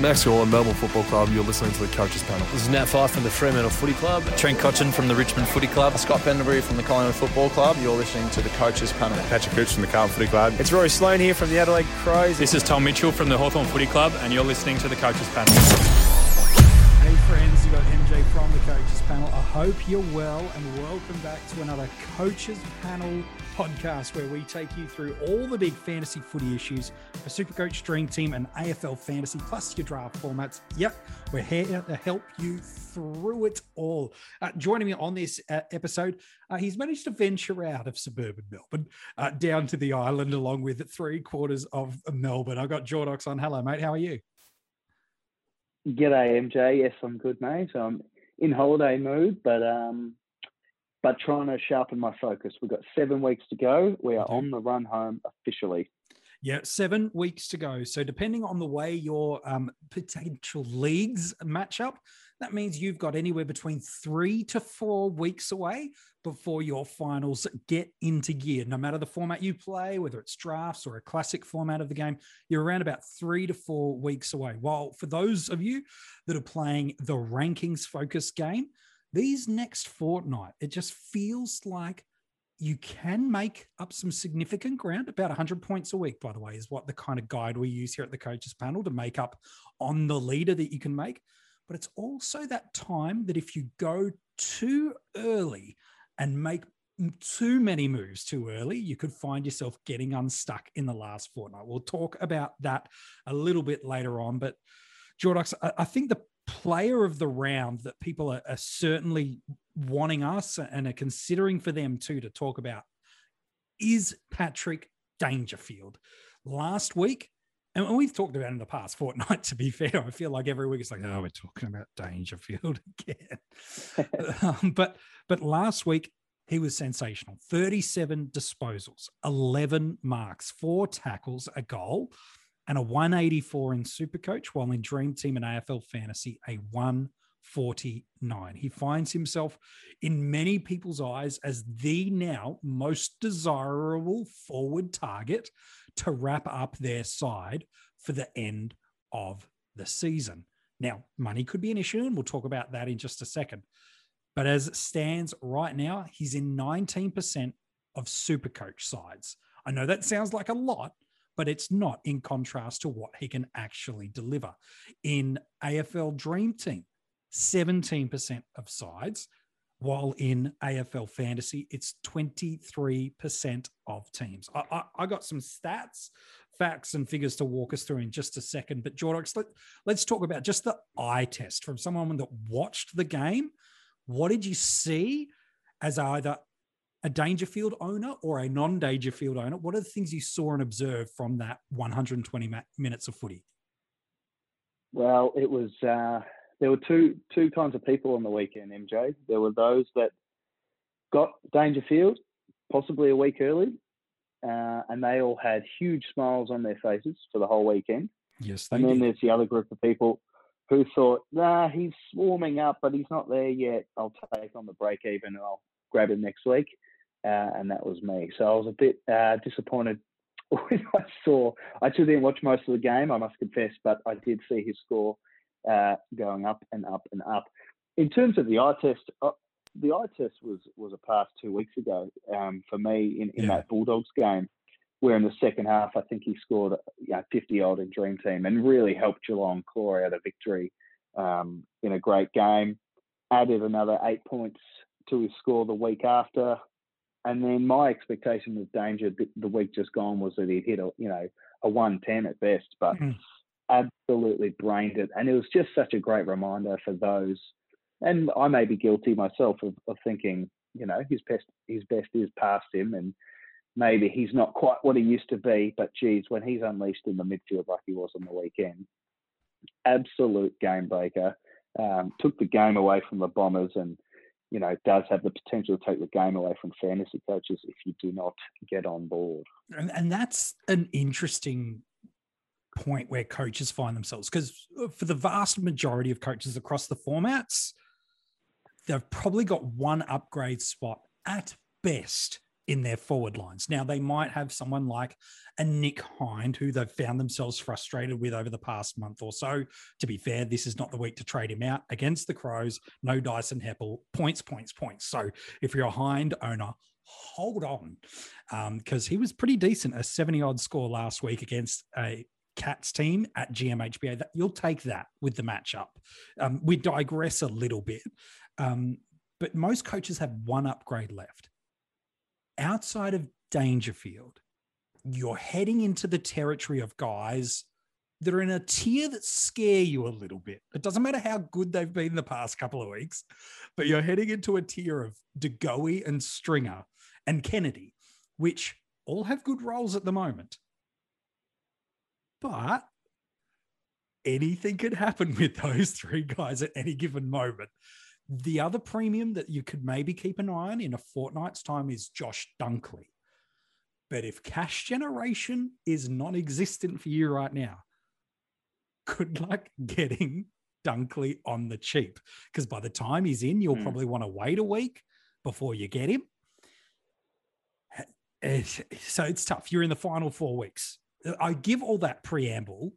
Max Gawn, Melbourne Football Club. You're listening to the Coaches Panel. This is Nat Fyfe from the Fremantle Footy Club. Trent Cotchin from the Richmond Footy Club. Scott Pendlebury from the Collingwood Football Club. You're listening to the Coaches Panel. Patrick Cooch from the Carlton Footy Club. It's Rory Sloane here from the Adelaide Crows. This is Tom Mitchell from the Hawthorn Footy Club, and you're listening to the Coaches Panel. From the Coaches Panel. I hope you're well, and welcome back to another Coaches Panel podcast where we take you through all the big fantasy footy issues for Supercoach Dream Team and AFL Fantasy, plus your draft formats. Yep, we're here to help you through it all. Uh, joining me on this uh, episode, uh, he's managed to venture out of suburban Melbourne uh, down to the island along with three quarters of Melbourne. I've got Jordox on. Hello, mate. How are you? G'day, MJ. Yes, I'm good, mate. I'm in holiday mood, but um, but trying to sharpen my focus. We've got seven weeks to go. We are on the run home officially. Yeah, seven weeks to go. So, depending on the way your um, potential leagues match up, that means you've got anywhere between three to four weeks away before your finals get into gear. No matter the format you play, whether it's drafts or a classic format of the game, you're around about three to four weeks away. While for those of you that are playing the rankings focused game, these next fortnight, it just feels like you can make up some significant ground. About 100 points a week, by the way, is what the kind of guide we use here at the coaches panel to make up on the leader that you can make. But it's also that time that if you go too early and make too many moves too early, you could find yourself getting unstuck in the last fortnight. We'll talk about that a little bit later on. But Jordox, I think the player of the round that people are, are, certainly wanting us and are considering for them too to talk about is Patrick Dangerfield. Last week, and we've talked about in the past fortnight, to be fair, I feel like every week it's like, oh, we're talking about Dangerfield again. um, but but last week he was sensational. 37 disposals, 11 marks, four tackles, a goal and a 184 in Supercoach, while in Dream Team and AFL Fantasy, a 149. He finds himself in many people's eyes as the now most desirable forward target to wrap up their side for the end of the season. Now, money could be an issue, and we'll talk about that in just a second. But as it stands right now, he's in 19% of Supercoach sides. I know that sounds like a lot, but it's not in contrast to what he can actually deliver. In AFL Dream Team, 17% of sides, while in AFL Fantasy, it's 23% of teams. I, I, I, got some stats, facts, and figures to walk us through in just a second. But Jordox, let, let's talk about just the eye test from someone that watched the game. What did you see as either a Dangerfield owner or a non Dangerfield owner? What are the things you saw and observed from that 120 minutes of footy? Well, it was uh, there were two two kinds of people on the weekend, MJ. There were those that got Dangerfield possibly a week early, uh, and they all had huge smiles on their faces for the whole weekend. Yes, and then did. there's the other group of people who thought, nah, he's warming up, but he's not there yet. I'll take on the break even and I'll grab him next week uh, and that was me. So I was a bit uh, disappointed when I saw. I actually didn't watch most of the game, I must confess, but I did see his score uh, going up and up and up. In terms of the eye test, uh, the eye test was was a pass two weeks ago um, for me in, in yeah. that Bulldogs game, where in the second half I think he scored you know, 50 odd in Dream Team and really helped Geelong claw out a victory um, in a great game. Added another eight points to his score the week after. And then my expectation with Danger the week just gone was that he'd hit a you know a 110 at best, but mm. Absolutely brained it. And it was just such a great reminder for those. And I may be guilty myself of, of thinking, you know, his best his best is past him, and maybe he's not quite what he used to be. But geez, when he's unleashed in the midfield like he was on the weekend, absolute game breaker. Um, took the game away from the Bombers and you know, does have the potential to take the game away from fantasy coaches if you do not get on board. And, and that's an interesting point where coaches find themselves because uh, for the vast majority of coaches across the formats, they've probably got one upgrade spot at best in their forward lines. Now, they might have someone like a Nick Hind, who they've found themselves frustrated with over the past month or so. To be fair, this is not the week to trade him out against the Crows. No Dyson Heppell, points, points, points. So if you're a Hind owner, hold on, because um, he was pretty decent. A 70 odd score last week against a Cats team at GMHBA. That you'll take that with the matchup. Um, we digress a little bit, um, but most coaches have one upgrade left outside of Dangerfield, you're heading into the territory of guys that are in a tier that scare you a little bit. It doesn't matter how good they've been the past couple of weeks, but you're heading into a tier of DeGoey and Stringer and Kennedy, which all have good roles at the moment. But anything could happen with those three guys at any given moment. The other premium that you could maybe keep an eye on in a fortnight's time is Josh Dunkley. But if cash generation is non existent for you right now, good luck getting Dunkley on the cheap. Because by the time he's in, you'll mm. probably want to wait a week before you get him. So it's tough. You're in the final four weeks. I give all that preamble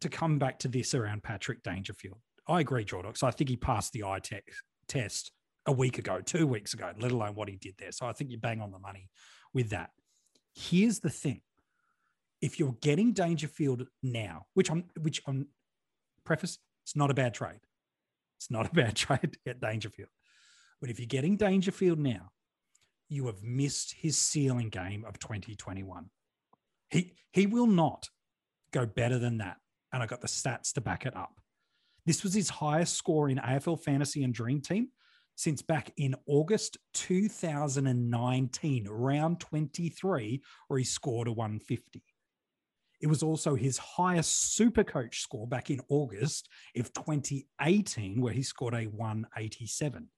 to come back to this around Patrick Dangerfield. I agree, Jordox. I think he passed the eye te- test a week ago, two weeks ago, let alone what he did there. So I think you bang on the money with that. Here's the thing: if you're getting Dangerfield now, which I'm, which I'm, preface, it's not a bad trade. It's not a bad trade to get Dangerfield. But if you're getting Dangerfield now, you have missed his ceiling game of 2021. He he will not go better than that. And I got the stats to back it up. This was his highest score in AFL Fantasy and Dream Team since back in August 2019, round 23, where he scored a 150. It was also his highest super coach score back in August of 2018, where he scored a 187.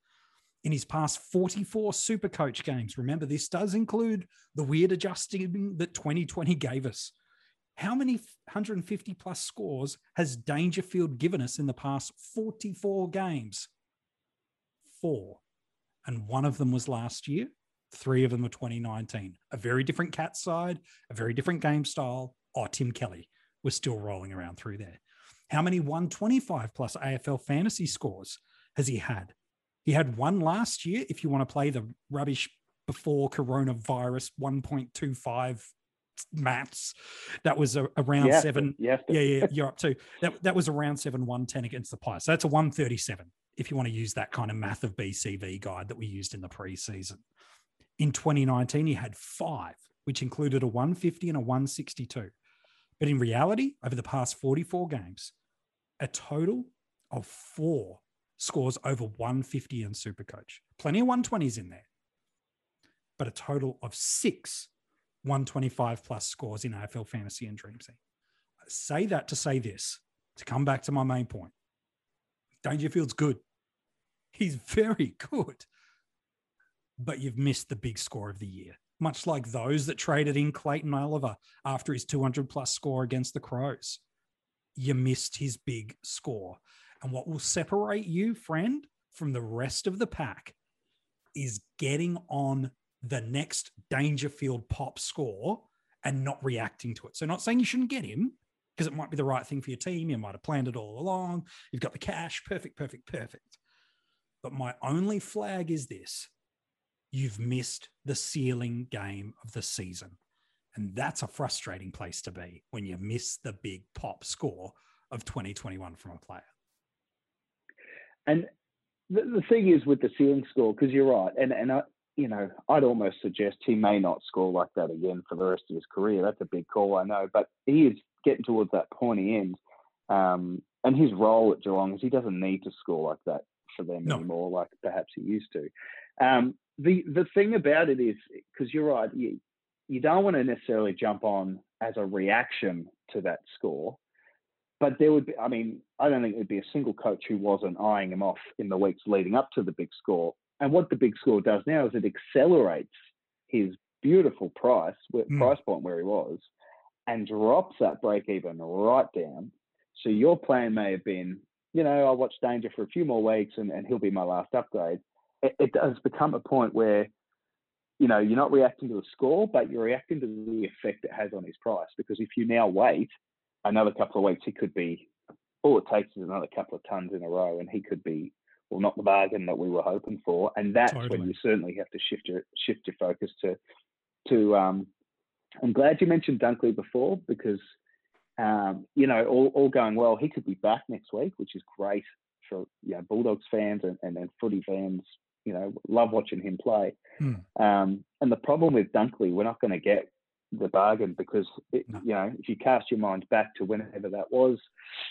In his past 44 super coach games, remember this does include the weird adjusting that 2020 gave us. How many 150 plus scores has Dangerfield given us in the past 44 games? Four. And one of them was last year. Three of them were 2019. A very different cat side, a very different game style. Oh, Tim Kelly was still rolling around through there. How many 125 plus AFL fantasy scores has he had? He had one last year, if you want to play the rubbish before coronavirus 1.25 maths. That was a, around yeah, seven. Yeah, yeah, yeah, you're up to that. That was around seven one ten against the Pies. So that's a one thirty seven. If you want to use that kind of math of BCV guide that we used in the preseason. In 2019, he had five, which included a 150 and a 162. But in reality, over the past 44 games, a total of four scores over 150 in Supercoach. Plenty of 120s in there, but a total of six 125 plus scores in AFL fantasy and dream team. I say that to say this, to come back to my main point. Dangerfield's good. He's very good. But you've missed the big score of the year, much like those that traded in Clayton Oliver after his 200 plus score against the Crows. You missed his big score. And what will separate you, friend, from the rest of the pack is getting on the next Dangerfield pop score and not reacting to it. So, not saying you shouldn't get him because it might be the right thing for your team. You might have planned it all along. You've got the cash. Perfect, perfect, perfect. But my only flag is this you've missed the ceiling game of the season. And that's a frustrating place to be when you miss the big pop score of 2021 from a player. And the, the thing is with the ceiling score, because you're right, and, and I, you know, I'd almost suggest he may not score like that again for the rest of his career. That's a big call, I know, but he is getting towards that pointy end. Um, and his role at Geelong is he doesn't need to score like that for them no. anymore, like perhaps he used to. Um, the the thing about it is because you're right, you, you don't want to necessarily jump on as a reaction to that score. But there would be, I mean, I don't think there'd be a single coach who wasn't eyeing him off in the weeks leading up to the big score and what the big score does now is it accelerates his beautiful price, mm. price point where he was, and drops that break even right down. So your plan may have been, you know, I'll watch Danger for a few more weeks and, and he'll be my last upgrade. It, it does become a point where you know, you're not reacting to the score, but you're reacting to the effect it has on his price. Because if you now wait another couple of weeks, he could be all it takes is another couple of tons in a row, and he could be well, not the bargain that we were hoping for. And that's Totally. when you certainly have to shift your shift your focus to to. Um, I'm glad you mentioned Dunkley before because um, you know all, all going well. He could be back next week, which is great for you know Bulldogs fans and, and, and footy fans. You know, love watching him play. Hmm. Um, and the problem with Dunkley, we're not going to get the bargain because it, No. you know if you cast your mind back to whenever that was,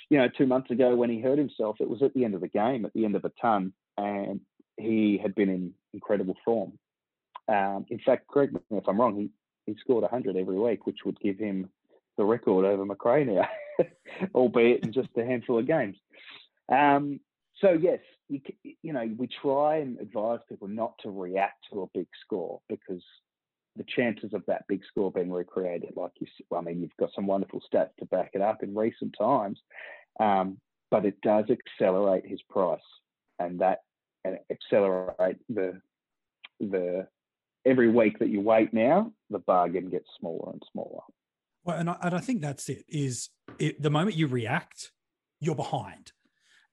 you know, two months ago when he hurt himself, it was at the end of the game, at the end of a ton, and he had been in incredible form. Um, in fact, correct me if I'm wrong, he, he scored 100 every week, which would give him the record over McRae now, albeit in just a handful of games. Um, so yes, you, you know, we try and advise people not to react to a big score because the chances of that big score being recreated, like you, I mean, you've got some wonderful stats to back it up in recent times, um, but it does accelerate his price, and that and accelerate the the every week that you wait now, the bargain gets smaller and smaller. Well, and I, and I think that's it. Is it, the moment you react, you're behind.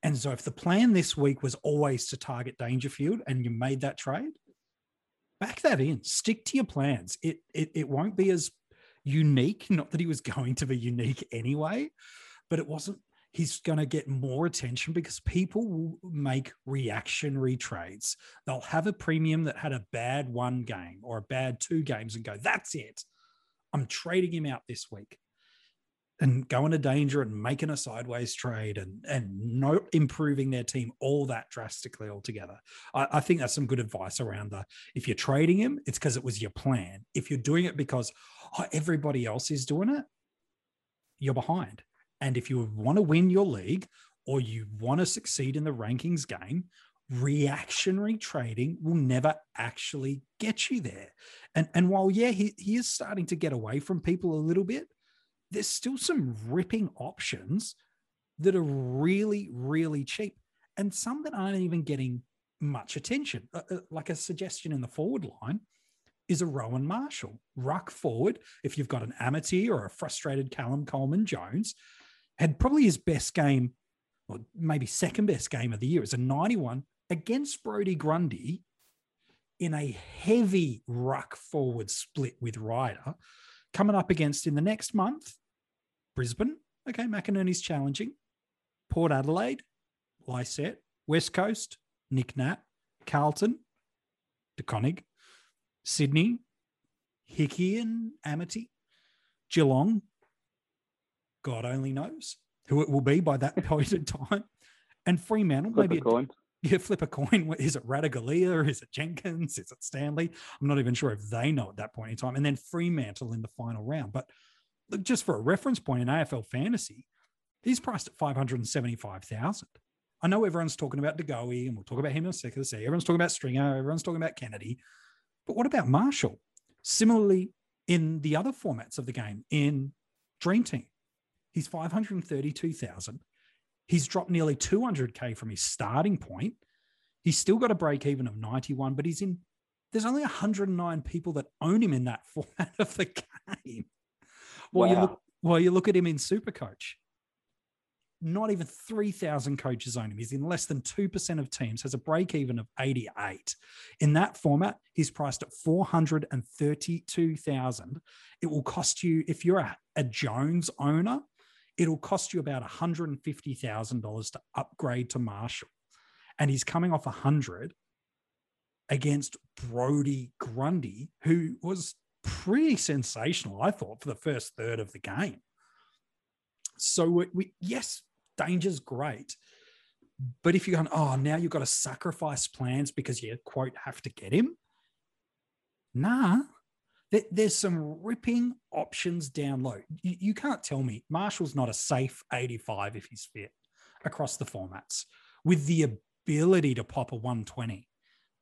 And so, if the plan this week was always to target Dangerfield, and you made that trade, back that in. Stick to your plans. It it it won't be as unique. Not that he was going to be unique anyway, but it wasn't. He's going to get more attention because people will make reactionary trades. They'll have a premium that had a bad one game or a bad two games and go, that's it. I'm trading him out this week and going to danger and making a sideways trade and and not improving their team all that drastically altogether. I, I think that's some good advice around the if you're trading him, it's because it was your plan. If you're doing it because oh, everybody else is doing it, you're behind. And if you want to win your league or you want to succeed in the rankings game, reactionary trading will never actually get you there. And and while yeah, he, he is starting to get away from people a little bit, there's still some ripping options that are really, really cheap, and some that aren't even getting much attention. Uh, uh, like a suggestion in the forward line is a Rowan Marshall ruck forward. If you've got an Amity or a frustrated Callum Coleman Jones, had probably his best game, or maybe second best game of the year, is a 91 against Brodie Grundy in a heavy ruck forward split with Ryder. Coming up against in the next month, Brisbane. Okay, McInerney's challenging. Port Adelaide, Lycett, West Coast, Nic Nat, Carlton, De Koning, Sydney, Hickey and Amity, Geelong. God only knows who it will be by that point in time. And Fremantle, Flip maybe a coin. yeah, flip a coin. Is it Ratugolea? Is it Jenkins? Is it Stanley? I'm not even sure if they know at that point in time. And then Fremantle in the final round. But just for a reference point in AFL fantasy, he's priced at 575,000. I know everyone's talking about DeGoey and we'll talk about him in a second. See, everyone's talking about Stringer, everyone's talking about Kennedy. But what about Marshall? Similarly, in the other formats of the game, in Dream Team, he's 532,000. He's dropped nearly 200K from his starting point. He's still got a break even of 91, but he's in, there's only 109 people that own him in that format of the game. Well, you look, well, you look at him in Supercoach. Not even 3,000 coaches own him. He's in less than 2% of teams, has a break even of 88. In that format, he's priced at 432,000. It will cost you, if you're a, a Jones owner, it'll cost you about $150,000 to upgrade to Marshall. And he's coming off 100 against Brodie Grundy, who was pretty sensational, I thought, for the first third of the game. So, we, we yes, danger's great. But if you're going, oh, now you've got to sacrifice plans because you, quote, have to get him. Nah, there- there's some ripping options down low. You, you can't tell me Marshall's not a safe 85 if he's fit across the formats with the ability to pop a 120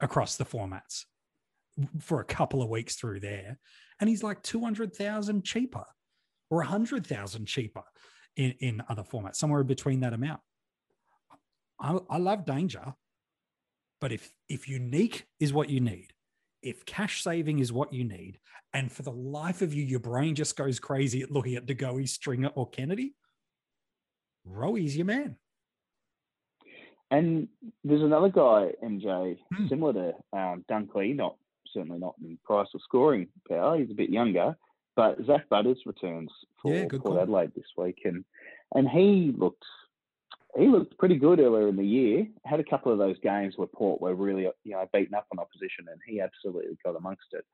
across the formats for a couple of weeks through there. And he's like 200,000 cheaper or a 100,000 cheaper in, in other formats, somewhere between that amount. I, I love danger, but if if unique is what you need, if cash saving is what you need, and for the life of you, your brain just goes crazy at looking at DeGoey, Stringer, or Kennedy, Rowy's your man. And there's another guy, MJ, Hmm. similar to um, Dunkley, not certainly not in price or scoring power. He's a bit younger, but Zak Butters returns for Yeah, call. Adelaide this week, and and he looked he looked pretty good earlier in the year. Had a couple of those games where Port were really you know beaten up on opposition, and he absolutely got amongst it.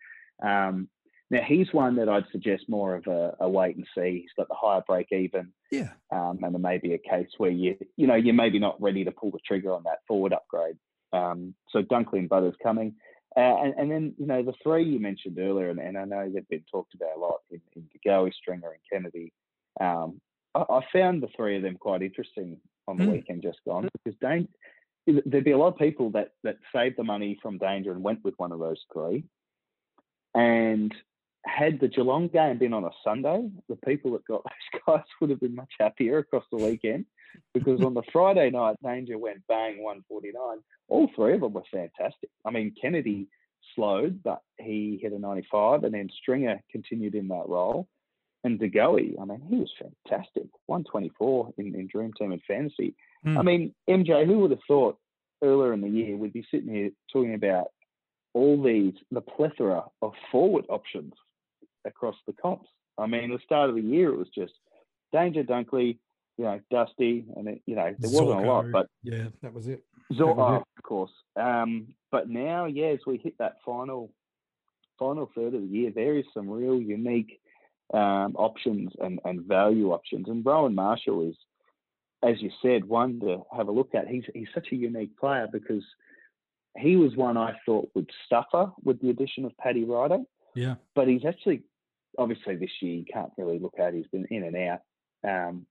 Um, now he's one that I'd suggest more of a, a wait and see. He's got the higher break even Yeah. um, and there may be a case where you you know you're maybe not ready to pull the trigger on that forward upgrade. Um, so Dunkley and Butters coming, uh, and, and then you know the three you mentioned earlier, and, and I know they've been talked about a lot in, in Stringer, and Kennedy. Um, I, I found the three of them quite interesting on the Mm. weekend just gone because Dan- there'd be a lot of people that that saved the money from danger and went with one of those three, and had the Geelong game been on a Sunday, the people that got those guys would have been much happier across the weekend because on the Friday night, Danger went bang 149. All three of them were fantastic. I mean, Kennedy slowed, but he hit a 95, and then Stringer continued in that role. And DeGoey, I mean, he was fantastic. 124 in, in Dream Team and Fantasy. Mm. I mean, MJ, who would have thought earlier in the year we'd be sitting here talking about all these, the plethora of forward options across the comps. I mean, the start of the year it was just Danger Dunkley, you know, Dusty, and it, you know there wasn't a lot, but Yeah, that was it. Zor- was it. of course. Um, but now, yeah, as we hit that final final third of the year, there is some real unique um, options and, and value options. And Rowan Marshall is, as you said, one to have a look at. He's he's such a unique player because he was one I thought would suffer with the addition of Paddy Ryder Yeah. but he's actually obviously this year you can't really look at. He's been in and out. Um,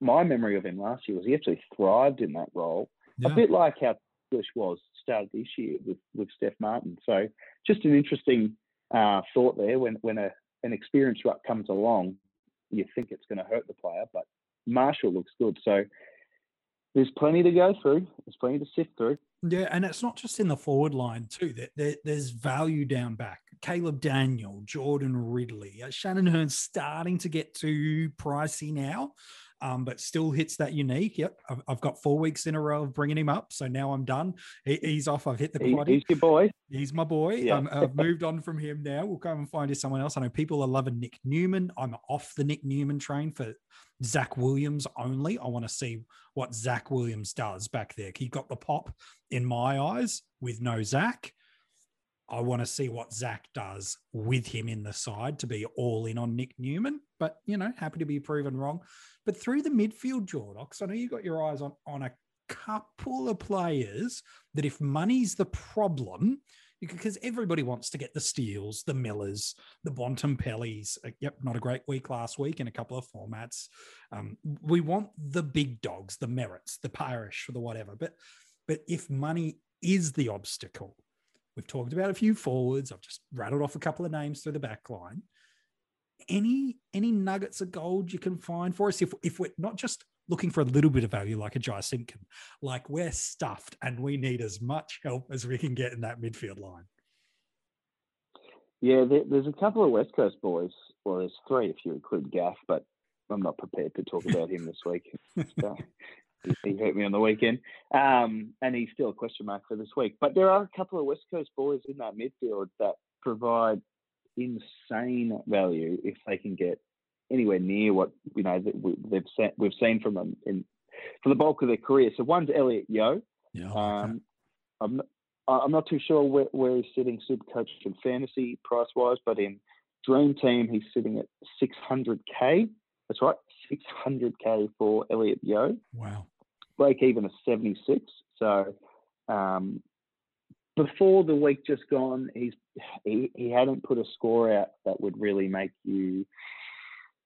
my memory of him last year was he actually thrived in that role, Yeah. a bit like how Bush was started this year with with Steph Martin. So just an interesting uh, thought there. When when a an experienced ruck comes along, you think it's going to hurt the player, but Marshall looks good. So there's plenty to go through. There's plenty to sift through. Yeah, and it's not just in the forward line too. There, there, there's value down back. Caleb Daniel, Jordan Ridley, uh, Shannon Hurn's starting to get too pricey now, um, but still hits that unique. Yep, I've, I've got four weeks in a row of bringing him up, so now I'm done. He, he's off. I've hit the He- he's your boy. He's my boy. Yeah. Um, I've moved on from him now. We'll go and find you someone else. I know people are loving Nick Newman. I'm off the Nick Newman train for Zac Williams only. I want to see what Zac Williams does back there. He got the pop in my eyes with no Zac. I want to see what Zac does with him in the side to be all in on Nick Newman. But you know, happy to be proven wrong. But through the midfield, Jordox, I know you got your eyes on on a couple of players that if money's the problem, because everybody wants to get the Steeles, the Millers, the Bontempellis. Uh, Yep, not a great week last week in a couple of formats. Um, we want the big dogs, the Merretts, the Parish, for the whatever. But but if money is the obstacle, we've talked about a few forwards. I've just rattled off a couple of names through the back line. Any any nuggets of gold you can find for us if if we're not just looking for a little bit of value like a Jy Simpkin, like we're stuffed and we need as much help as we can get in that midfield line. Yeah, there, there's a couple of West Coast boys. Well, there's three if you include Gaff, but I'm not prepared to talk about him this week. So, he, hurt me on the weekend, um, and he's still a question mark for this week. But there are a couple of West Coast boys in that midfield that provide insane value if they can get anywhere near what you know they've se- we've seen from them in for the bulk of their career. So one's Elliot Yeo. Yeah, I like that. Um, I'm not, I'm not too sure where, where he's sitting super coach in fantasy price wise, but in dream team he's sitting at 600k. That's right, 600k for Elliot Yeo. wow. Break even is 76. So um, before the week just gone, he's he, he hadn't put a score out that would really make you.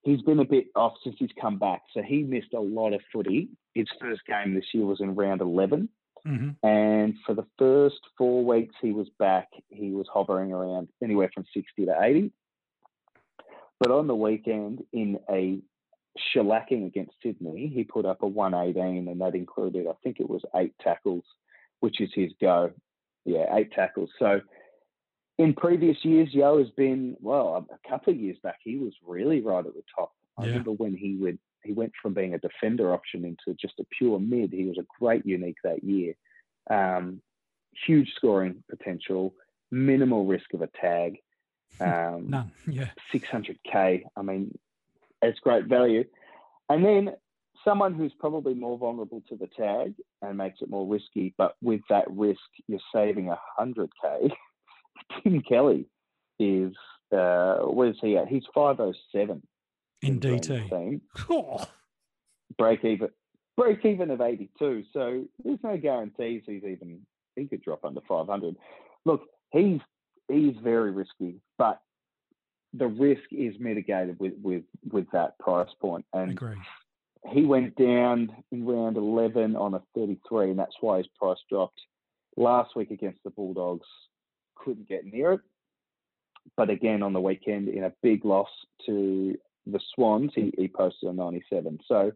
He's been a bit off since he's come back, so he missed a lot of footy. His first game this year was in round 11. hmm And for the first four weeks he was back, he was hovering around anywhere from 60 to 80. But on the weekend, in a shellacking against Sydney, he put up a 118, and that included, I think it was eight tackles, which is his go. Yeah, eight tackles. So in previous years, Yeo has been well. A couple of years back, he was really right at the top. I Yeah. remember when he would he went from being a defender option into just a pure mid. He was a great unique that year. Um, huge scoring potential, minimal risk of a tag. Um, None. Yeah. 600k. I mean, it's great value. And then someone who's probably more vulnerable to the tag and makes it more risky, but with that risk, you're saving 100k. Tim Kelly is, uh, where's he at? He's 507 In DT. Oh, Break even, break even of 82. So there's no guarantees he's even, he could drop under 500. Look, he's, he's very risky, but the risk is mitigated with, with, with that price point. And he went down in round 11 on a 33, and that's why his price dropped. Last week against the Bulldogs, couldn't get near it. But again, on the weekend, in a big loss to the Swans, he, he posted a 97. So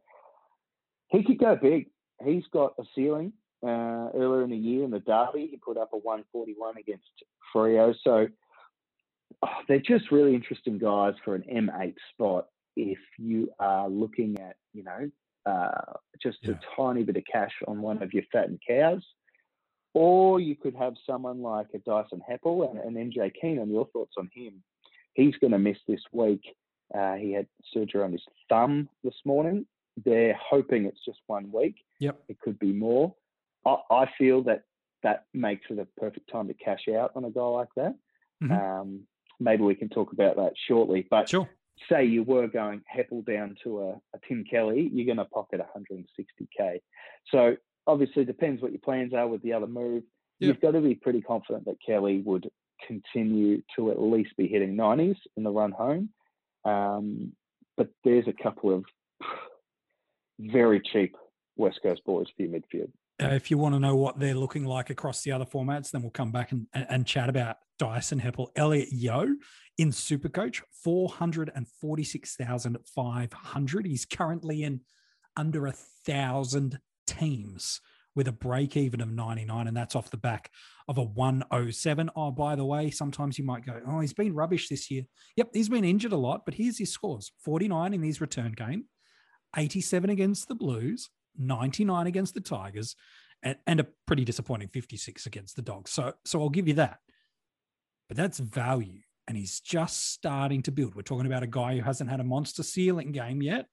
he could go big. He's got a ceiling. Uh, earlier in the year in the Derby, he put up a 141 against Freo. So oh, they're just really interesting guys for an M8 spot if you are looking at, you know, uh, just Yeah. a tiny bit of cash on one of your fattened cows. Or you could have someone like a Dyson Heppell and, and MJ Keenan. Your thoughts on him? He's going to miss this week. Uh, he had surgery on his thumb this morning. They're hoping it's just one week. Yep. It could be more. I, I feel that that makes it a perfect time to cash out on a guy like that. Mhm. Um, maybe we can talk about that shortly. But Sure. say you were going Heppell down to a, a Tim Kelly, you're going to pocket 160k. So obviously depends what your plans are with the other move. Yeah. You've got to be pretty confident that Kelly would continue to at least be hitting 90s in the run home. Um, but there's a couple of very cheap West Coast boys for your midfield. Uh, if you want to know what they're looking like across the other formats, then we'll come back and, and, and chat about Dyson Heppell. Elliot Yeo in Supercoach, 446,500. He's currently in under a thousand teams with a break even of 99, and that's off the back of a 107. Oh, by the way, sometimes you might go, Oh, he's been rubbish this year. Yep, he's been injured a lot, but here's his scores 49 in his return game, 87 against the Blues, 99 against the Tigers, and, and a pretty disappointing 56 against the Dogs. So, so I'll give you that. But that's value. And he's just starting to build. We're talking about a guy who hasn't had a monster ceiling game yet,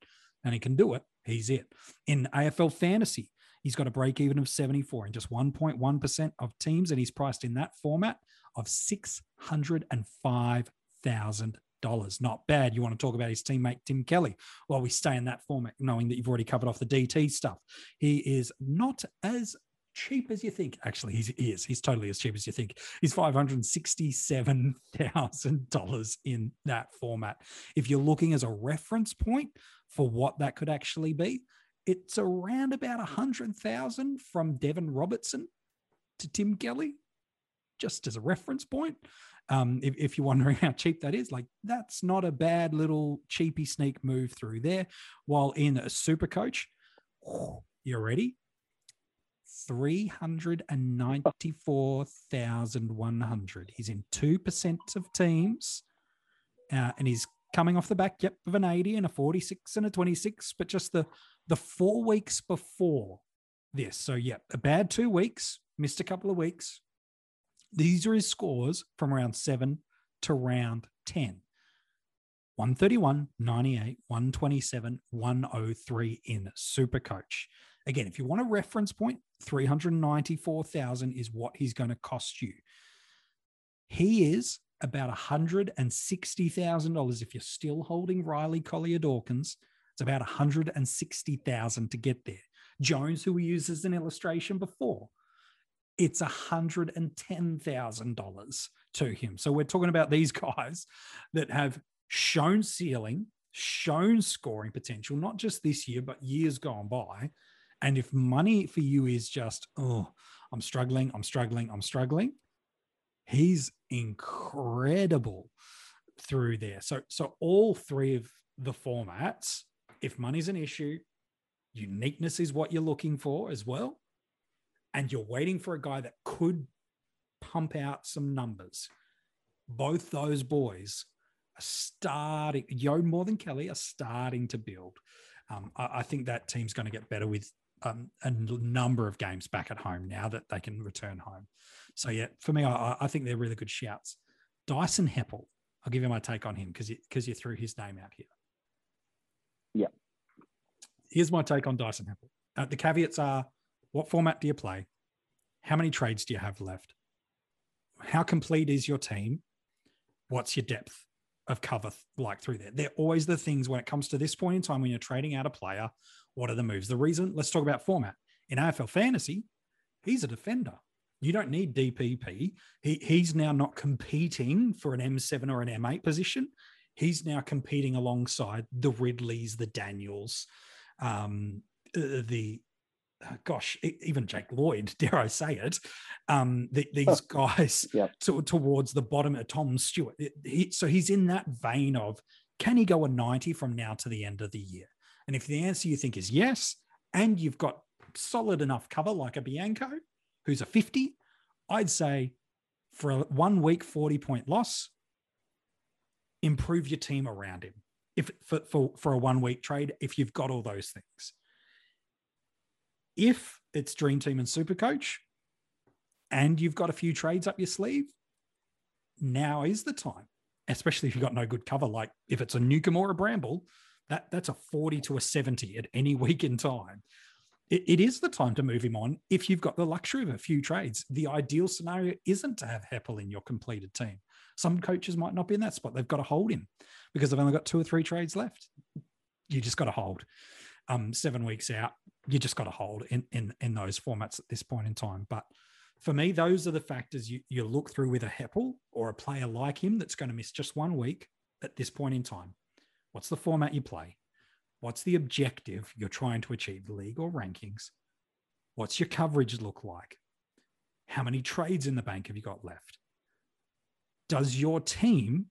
and he can do it. He's it. In AFL fantasy, he's got a break even of 74 and just 1.1% of teams, and he's priced in that format of $605,000. Not bad. You want to talk about his teammate Tim Kelly while we stay in that format, knowing that you've already covered off the DT stuff. He is not as cheap as you think. Actually, he's, he is. He's totally as cheap as you think. He's $567,000 in that format. If you're looking as a reference point for what that could actually be, it's around about a 100,000 from Devon Robertson to Tim Kelly, just as a reference point. Um, if, if you're wondering how cheap that is, like that's not a bad little cheapy sneak move through there. While in a super coach, you ready? 394,100. He's in 2% of teams uh, and he's coming off the back, yep, of an 80 and a 46 and a 26, but just the, the four weeks before this. So, yeah, a bad two weeks, missed a couple of weeks. These are his scores from round seven to round 10. 131, 98, 127, 103 in Super Coach. Again, if you want a reference point, 394,000 is what he's going to cost you. He is about $160,000 if you're still holding Riley Collier Dawkins. It's about 160,000 to get there. Jones, who we used as an illustration before, it's $110,000 to him. So we're talking about these guys that have shown ceiling, shown scoring potential, not just this year, but years gone by. And if money for you is just, oh, I'm struggling, I'm struggling, I'm struggling, he's incredible through there. So, so all three of the formats, if money's an issue, uniqueness is what you're looking for as well. And you're waiting for a guy that could pump out some numbers. Both those boys are starting, Yeo more than Kelly are starting to build. Um, I, I, think that team's going to get better with um, a number of games back at home now that they can return home. So, yeah, for me, I, I think they're really good shouts. Dyson Heppell, I'll give you my take on him because you, cause you threw his name out here. Yeah. Here's my take on Dyson Heppell. Uh, the caveats are what format do you play? How many trades do you have left? How complete is your team? What's your depth of cover like through there? They're always the things when it comes to this point in time when you're trading out a player. What are the moves? The reason, let's talk about format. In AFL fantasy, he's a defender. You don't need DPP. He, he's now not competing for an M7 or an M8 position. He's now competing alongside the Ridleys, the Daniels, um, uh, the gosh, even Jake Lloyd, dare I say it, um, the, these guys to, towards the bottom of Tom Stewart. He, so he's in that vein of can he go a 90 from now to the end of the year? And if the answer you think is yes, and you've got solid enough cover like a Bianco, who's a 50, I'd say for a one week 40 point loss, improve your team around him. If for, for, for a one week trade, if you've got all those things. If it's Dream Team and Super Coach, and you've got a few trades up your sleeve, now is the time. Especially if you've got no good cover, like if it's a Newcombe or a Bramble, that that's a 40 to a 70 at any week in time it, it is the time to move him on if you've got the luxury of a few trades. The ideal scenario isn't to have Heppell in your completed team. Some coaches might not be in that spot. They've got to hold him because they've only got two or three trades left. You just got to hold. Um, seven weeks out, you just got to hold in, in in those formats at this point in time. But for me, those are the factors you, you look through with a Heppell or a player like him that's going to miss just one week at this point in time. What's the format you play? What's the objective you're trying to achieve, league or rankings? What's your coverage look like? How many trades in the bank have you got left? Does your team,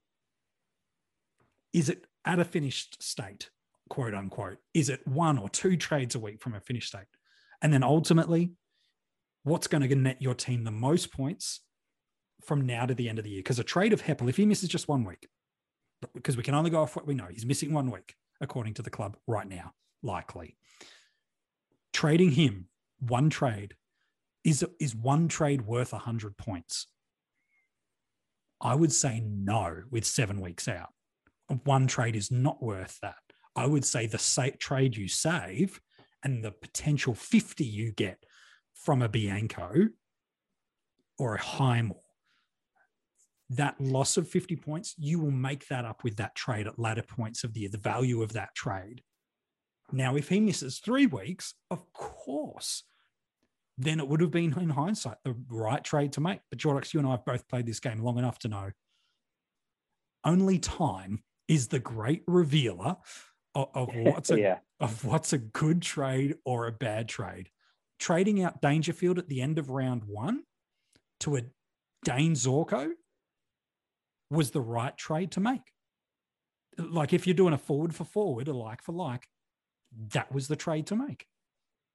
is it at a finished state, quote unquote? Is it one or two trades a week from a finished state? And then ultimately, what's going to net your team the most points from now to the end of the year? Because a trade of Heppell, if he misses just one week, because we can only go off what we know, he's missing one week according to the club right now, likely. Trading him, one trade, is, is one trade worth 100 points? I would say no with seven weeks out. One trade is not worth that. I would say the sa- trade you save and the potential 50 you get from a Bianco or a Highmore that loss of 50 points, you will make that up with that trade at latter points of the year, the value of that trade. Now, if he misses three weeks, of course, then it would have been in hindsight the right trade to make. But Jordox, you and I have both played this game long enough to know only time is the great revealer of, of what's a yeah. of what's a good trade or a bad trade. Trading out Dangerfield at the end of round one to a Dayne Zorko was the right trade to make. Like if you're doing a forward for forward, a like for like, that was the trade to make.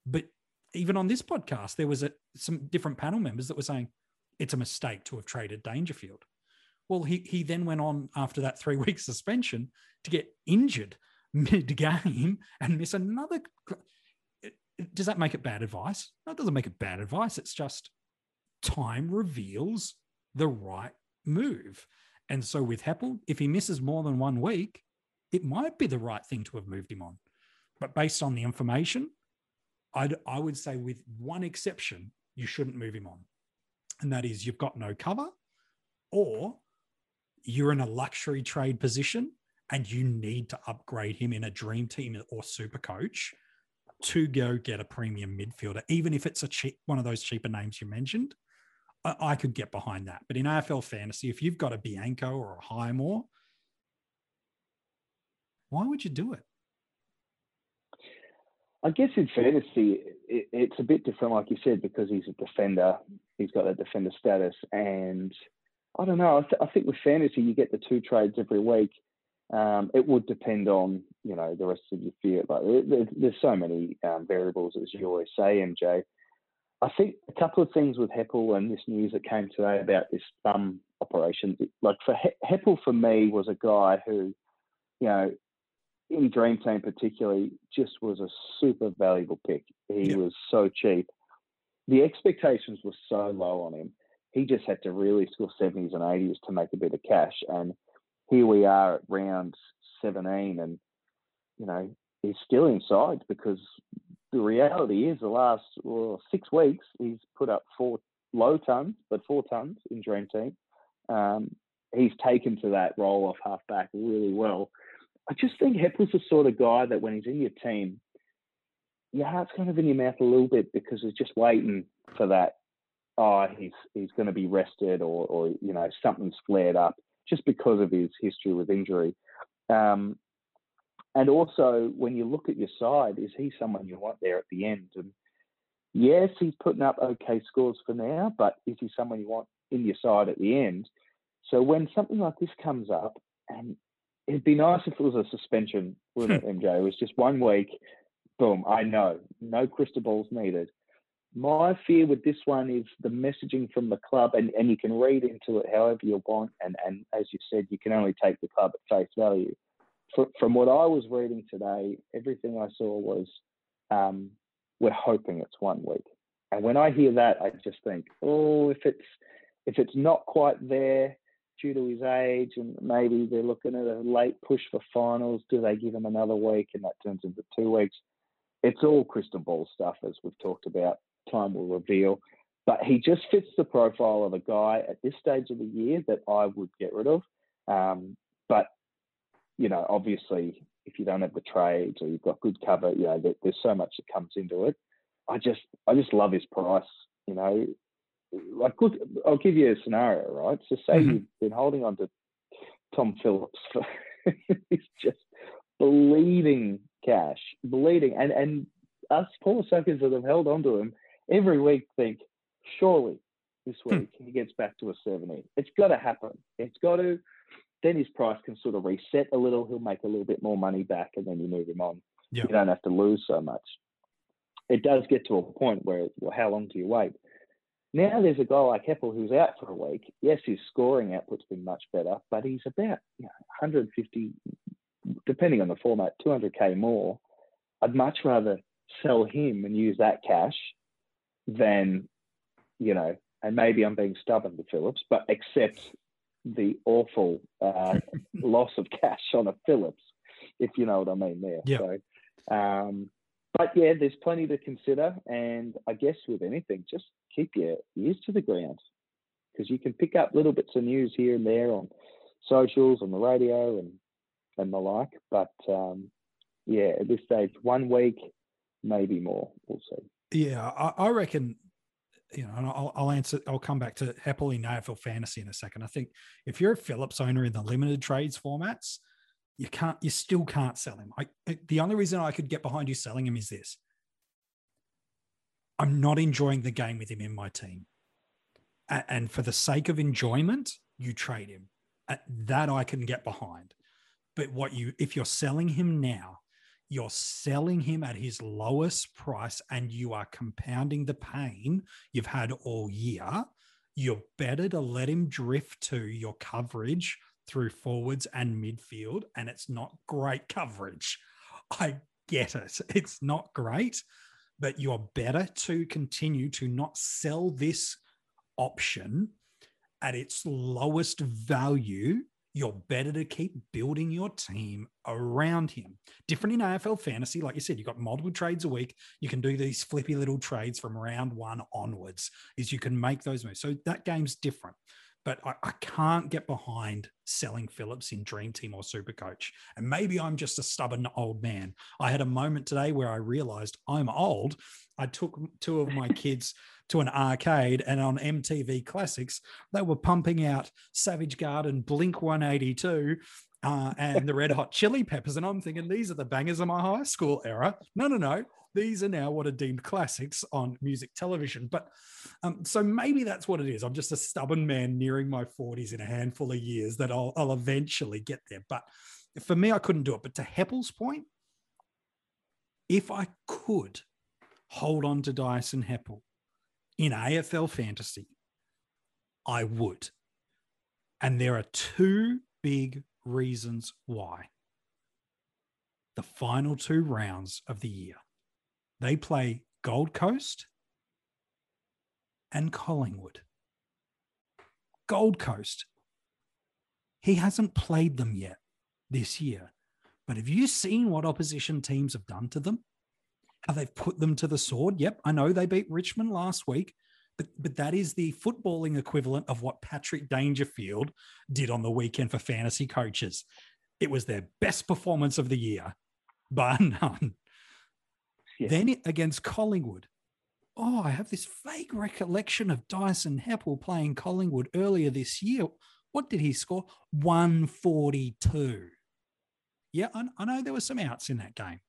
But even on this podcast, there was a, some different panel members that were saying it's a mistake to have traded Dangerfield. Well, he he then went on after that three week suspension to get injured mid game and miss another. Does that make it bad advice? No, it doesn't make it bad advice. It's just time reveals the right move. And so with Heppell, if he misses more than one week, it might be the right thing to have moved him on. But based on the information, I'd, I would say, with one exception, you shouldn't move him on. And that is you've got no cover, or you're in a luxury trade position and you need to upgrade him in a dream team or super coach to go get a premium midfielder, even if it's a cheap one of those cheaper names you mentioned. I, I could get behind that. But in AFL fantasy, if you've got a Bianco or a Highmore, why would you do it? I guess in fantasy, it, it's a bit different, like you said, because he's a defender. He's got that defender status. And I don't know. I, th- I think with fantasy, you get the two trades every week. Um, it would depend on, you know, the rest of your field. Like, there's so many um, variables, as you always say, MJ. I think a couple of things with Heppell and this news that came today about this thumb operation. Like for Heppell, for me, was a guy who, you know, in Dream Team particularly, just was a super valuable pick. He was so cheap. The expectations were so low on him. He just had to really score 70s and 80s to make a bit of cash. And here we are at round 17, and, you know, he's still inside because the reality is the last well, six weeks he's put up four low tons, but four tons in Dream Team. Um, he's taken to that role off halfback really well. I just think Heppell's the sort of guy that when he's in your team, your heart's kind of in your mouth a little bit because he's just waiting for that. Oh, he's he's going to be rested, or or you know something's flared up just because of his history with injury. Um, and also, when you look at your side, is he someone you want there at the end? And yes, he's putting up okay scores for now, but is he someone you want in your side at the end? So when something like this comes up, and it'd be nice if it was a suspension, wouldn't it, MJ? It was just one week, boom, I know, no crystal balls needed. My fear with this one is the messaging from the club, and, and you can read into it however you want. And, and as you said, you can only take the club at face value from what I was reading today, everything I saw was um, we're hoping it's one week. And when I hear that, I just think, oh, if it's if it's not quite there due to his age, and maybe they're looking at a late push for finals, do they give him another week, and that turns into two weeks? It's all crystal ball stuff, as we've talked about. Time will reveal. But he just fits the profile of a guy at this stage of the year that I would get rid of. Um, but you know, obviously, if you don't have the trades or you've got good cover, you know, there, there's so much that comes into it. I just, I just love his price. You know, like look, I'll give you a scenario, right? So say mm-hmm. you've been holding on to Tom Phillips for he's just bleeding cash, bleeding, and and us poor suckers that have held on to him every week think surely this hmm. week he gets back to a 70. It's got to happen. It's got to then his price can sort of reset a little. He'll make a little bit more money back, and then you move him on. Yep. You don't have to lose so much. It does get to a point where, well, how long do you wait? Now there's a guy like Heppell who's out for a week. Yes, his scoring output's been much better, but he's about you know, 150, depending on the format, 200k more. I'd much rather sell him and use that cash than, you know, and maybe I'm being stubborn to Phillips, but accept the awful uh, loss of cash on a Phillips, if you know what I mean there. Yeah. So, um, but yeah, there's plenty to consider, and I guess with anything, just keep your ears to the ground because you can pick up little bits of news here and there on socials, on the radio, and and the like. But um, yeah, at this stage, one week, maybe more. We'll see. Yeah, I, I reckon you know, and I'll, I'll, answer, I'll come back to Heppell in AFL fantasy in a second. I think if you're a Phillips owner in the limited trades formats, you can't, you still can't sell him. I, the only reason I could get behind you selling him is this I'm not enjoying the game with him in my team. And for the sake of enjoyment, you trade him. That I can get behind. But what you, if you're selling him now, you're selling him at his lowest price and you are compounding the pain you've had all year, you're better to let him drift to your coverage through forwards and midfield. And it's not great coverage. I get it. It's not great, but you're better to continue to not sell this option at its lowest value you're better to keep building your team around him. Different in AFL fantasy, like you said, you've got multiple trades a week. You can do these flippy little trades from round one onwards, is you can make those moves. So that game's different. But I, I can't get behind selling Phillips in Dream Team or Super Coach. And maybe I'm just a stubborn old man. I had a moment today where I realized I'm old. I took two of my kids to an arcade and on MTV Classics, they were pumping out Savage Garden, Blink 182, uh, and the Red Hot Chili Peppers. And I'm thinking, these are the bangers of my high school era. No, no, no. These are now what are deemed classics on music television. But um, so maybe that's what it is. I'm just a stubborn man nearing my 40s in a handful of years that I'll, I'll eventually get there. But for me, I couldn't do it. But to Heppell's point, if I could hold on to Dyson Heppell in AFL fantasy, I would. And there are two big reasons why. The final two rounds of the year, they play Gold Coast and Collingwood. Gold Coast, he hasn't played them yet this year. But have you seen what opposition teams have done to them? How they've put them to the sword? Yep, I know they beat Richmond last week, but, but that is the footballing equivalent of what Patrick Dangerfield did on the weekend for fantasy coaches. It was their best performance of the year, bar none. Yeah. Then against Collingwood, oh, I have this vague recollection of Dyson Heppell playing Collingwood earlier this year. What did he score? 142. Yeah, I, I know there were some outs in that game,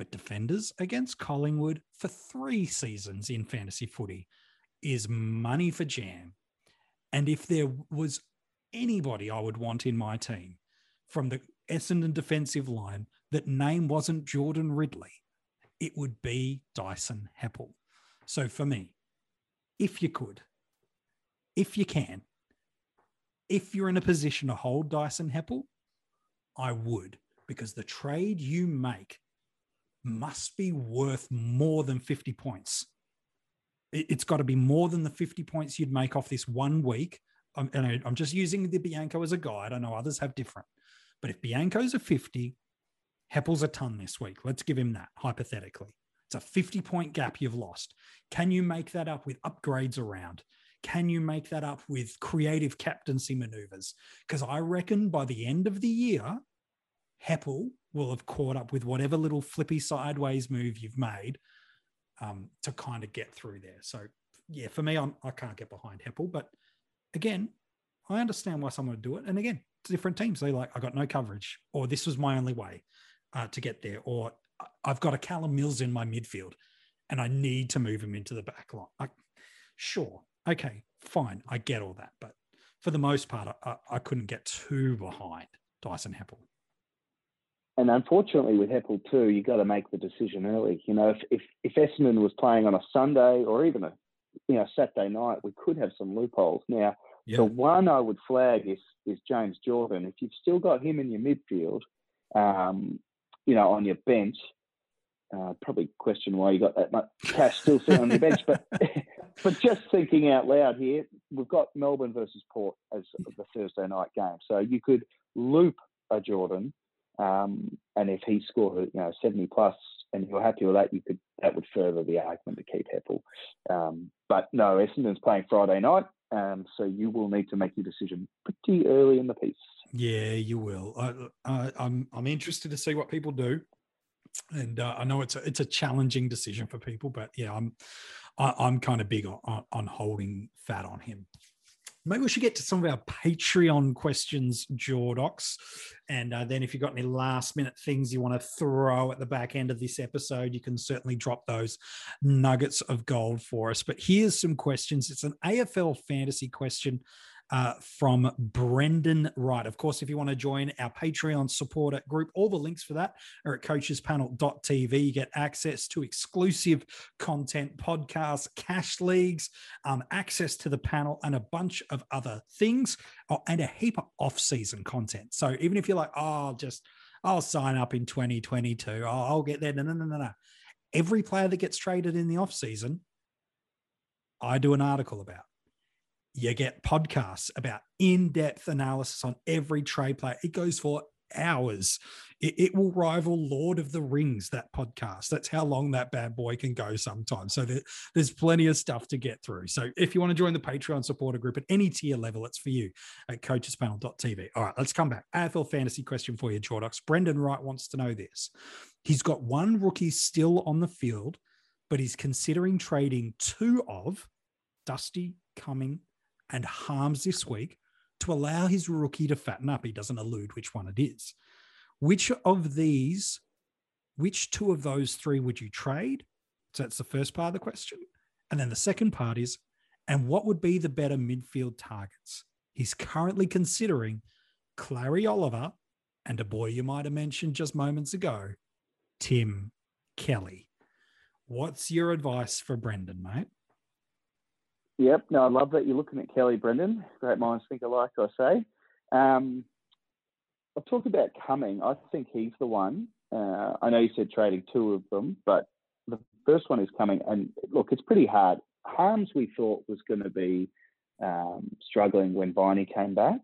but defenders against Collingwood for three seasons in fantasy footy is money for jam. And if there was anybody I would want in my team from the Essendon defensive line that name wasn't Jordan Ridley, it would be Dyson Heppell. So for me, if you could, if you can, if you're in a position to hold Dyson Heppell, I would, because the trade you make must be worth more than 50 points. It's got to be more than the 50 points you'd make off this one week. I'm, and I'm just using the Bianco as a guide. I know others have different. But if Bianco's a 50, Heppell's a ton this week. Let's give him that hypothetically. It's a 50 point gap you've lost. Can you make that up with upgrades around? Can you make that up with creative captaincy maneuvers? Because I reckon by the end of the year, Heppell will have caught up with whatever little flippy sideways move you've made um, to kind of get through there. So, yeah, for me, I'm, I can't get behind Heppell. But again, I understand why someone would do it. And again, different teams. They like, I got no coverage, or this was my only way uh, to get there, or I've got a Callum Mills in my midfield and I need to move him into the back line. I, sure. Okay, fine. I get all that. But for the most part, I, I couldn't get too behind Dyson Heppell. And unfortunately, with Heppell too, you got to make the decision early. You know, if, if if Essendon was playing on a Sunday or even a you know Saturday night, we could have some loopholes. Now, yeah. the one I would flag is is James Jordon. If you've still got him in your midfield, um, you know, on your bench, uh, probably question why you got that much cash still sitting on your bench. But but just thinking out loud here, we've got Melbourne versus Port as the Thursday night game, so you could loop a Jordon, um, and if he scored you know seventy plus, and you're happy with that, you could that would further the argument to keep Heppell. Um, but no, Essendon's playing Friday night, um, so you will need to make your decision pretty early in the piece. Yeah, you will. I, I, I'm I'm interested to see what people do, and uh, I know it's a it's a challenging decision for people, but yeah, I'm I, am i am kind of big on, on holding fat on him. Maybe we should get to some of our Patreon questions, Jordox. And uh, then if you've got any last minute things you want to throw at the back end of this episode, you can certainly drop those nuggets of gold for us. But here's some questions. It's an AFL fantasy question uh, from Brendan Wright. Of course, if you want to join our Patreon supporter group, all the links for that are at coachespanel.tv. You get access to exclusive content, podcasts, cash leagues, um, access to the panel, and a bunch of other things, oh, and a heap of off season content. So even if you're like, oh, just, I'll sign up in 2022, oh, I'll get there. No, no, no, no, no. Every player that gets traded in the off season, I do an article about you get podcasts about in-depth analysis on every trade player. It goes for hours. It, it, will rival Lord of the Rings, that podcast. That's how long that bad boy can go sometimes. So there, there's plenty of stuff to get through. So if you want to join the Patreon supporter group at any tier level, it's for you at coachespanel.tv. All right, let's come back. AFL fantasy question for you, Jordox. Brendan Wright wants to know this. He's got one rookie still on the field, but he's considering trading two of Dusty Cumming and Harmes this week to allow his rookie to fatten up. He doesn't allude which one it is. Which of these, which two of those three would you trade? So that's the first part of the question. And then the second part is, and what would be the better midfield targets? He's currently considering Clary Oliver and a boy you might have mentioned just moments ago, Tim Kelly. What's your advice for Brendan, mate? Yep. No, I love that you're looking at Kelly Brendan. Great minds think alike, I say. Um, I've talked about Cumming. I think he's the one. Uh, I know you said trading two of them, but the first one is Cumming. And look, it's pretty hard. Harmes we thought was going to be um, struggling when Viney came back,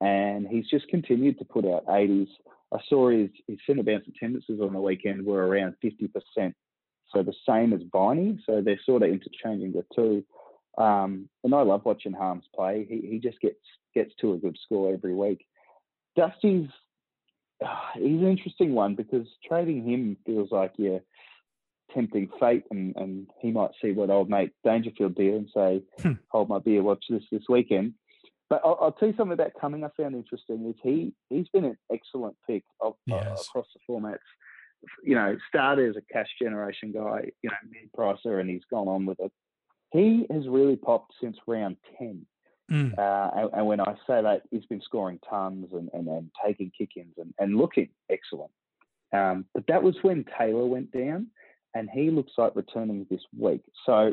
and he's just continued to put out 80s. I saw his, his centre bounce attendances on the weekend were around 50%, so the same as Viney. So they're sort of interchanging the two. Um, and I love watching Harmes play. He, he just gets gets to a good score every week. Dusty's uh, he's an interesting one because trading him feels like you're tempting fate, and, and he might see what old mate Dangerfield did and say, Hmm. "Hold my beer, watch this this weekend." But I'll, I'll tell you something about Cumming. I found interesting is he he's been an excellent pick of, uh, across the formats. You know, started as a cash generation guy, you know, mid pricer, and he's gone on with it. He has really popped since round ten. Mm. Uh, and, and when I say that, he's been scoring tons and, and, and taking kick ins and, and looking excellent. Um, but that was when Taylor went down, and he looks like returning this week. So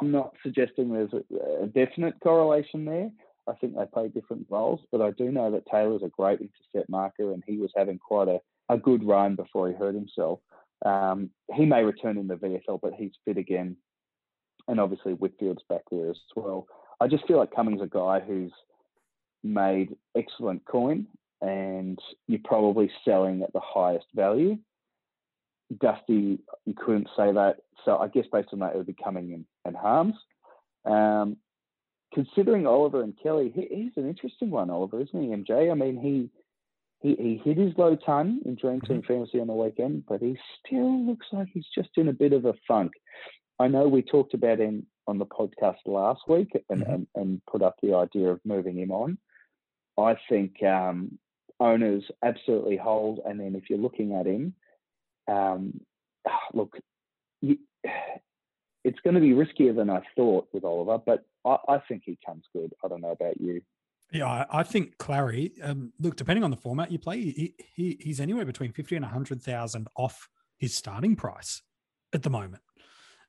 I'm not suggesting there's a, a definite correlation there. I think they play different roles, but I do know that Taylor's a great intercept marker, and he was having quite a, a good run before he hurt himself. Um, he may return in the VFL, but he's fit again. And obviously, Whitfield's back there as well. I just feel like Cumming's a guy who's made excellent coin and you're probably selling at the highest value. Dusty, you couldn't say that. So I guess based on that, it would be Cumming and, and Harmes. Um, considering Oliver and Kelly, he, he's an interesting one, Oliver, isn't he, MJ? I mean, he he, he hit his low ton in Dream Team Fantasy on the weekend, but he still looks like he's just in a bit of a funk. I know we talked about him on the podcast last week and, Mhm. and, and put up the idea of moving him on. I think um, owners absolutely hold, and then if you're looking at him, um, look, you, it's going to be riskier than I thought with Oliver, but I, I think he comes good. I don't know about you. Yeah, I, I think Clary. Um, look, depending on the format you play, he, he he's anywhere between fifty and hundred thousand off his starting price at the moment.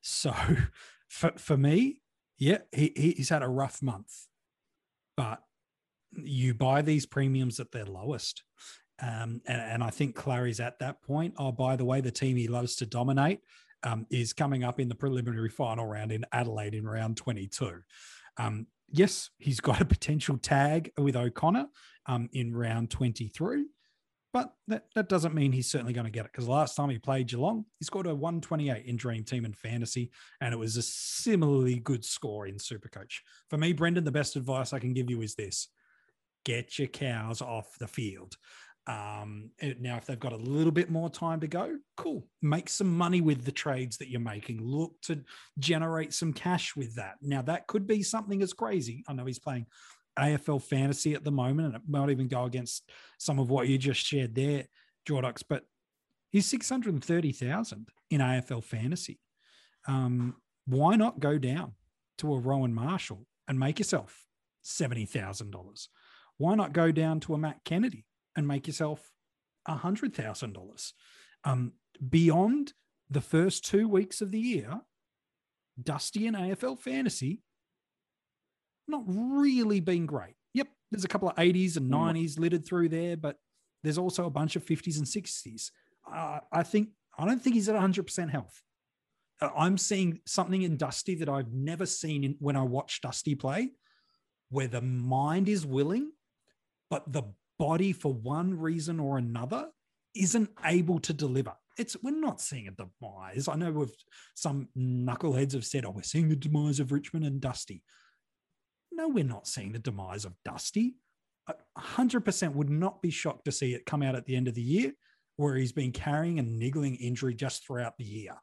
So, for for me, yeah, he he- he's had a rough month, but you buy these premiums at their lowest. Um, and, and I think Clary's at that point. Oh, by the way, the team he loves to dominate um, is coming up in the preliminary final round in Adelaide in round 22. Um, yes, he's got a potential tag with O'Connor um, in round 23, but that, that doesn't mean he's certainly going to get it because last time he played Geelong, he scored a 128 in Dream Team and Fantasy, and it was a similarly good score in Supercoach. For me, Brendan, the best advice I can give you is this get your cows off the field. Um, now, if they've got a little bit more time to go, cool. Make some money with the trades that you're making. Look to generate some cash with that. Now, that could be something as crazy. I know he's playing AFL fantasy at the moment, and it might even go against some of what you just shared there, Jordox, but he's 630,000 in AFL fantasy. Um, why not go down to a Rowan Marshall and make yourself $70,000? Why not go down to a Matt Kennedy and make yourself $100,000? Um, beyond the first two weeks of the year, Dusty and AFL fantasy not really been great. Yep, there's a couple of 80s and 90s littered through there, but there's also a bunch of 50s and 60s. Uh, I think I don't think he's at 100% health. Uh, I'm seeing something in Dusty that I've never seen in, when I watch Dusty play, where the mind is willing, but the body, for one reason or another, isn't able to deliver. It's we're not seeing a demise. I know with some knuckleheads have said, "Oh, we're seeing the demise of Richmond and Dusty." No, we're not seeing the demise of Dusty. A hundred percent would not be shocked to see it come out at the end of the year, where he's been carrying a niggling injury just throughout the year.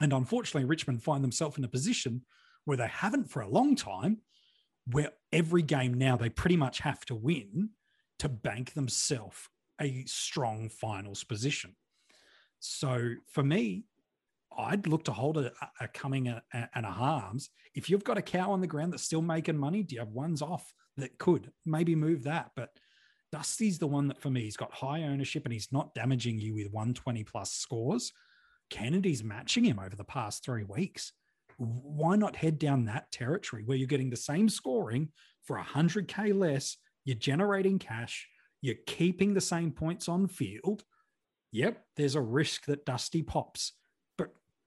And unfortunately, Richmond find themselves in a position where they haven't for a long time, where every game now they pretty much have to win to bank themselves a strong finals position. So for me, I'd look to hold a, a Cumming and a Harmes. If you've got a cow on the ground that's still making money, do you have ones off that could maybe move that? But Dusty's the one that for me, he's got high ownership and he's not damaging you with 120 plus scores. Kennedy's matching him over the past three weeks why not head down that territory where you're getting the same scoring for 100K less? You're generating cash, you're keeping the same points on field. Yep, there's a risk that Dusty pops.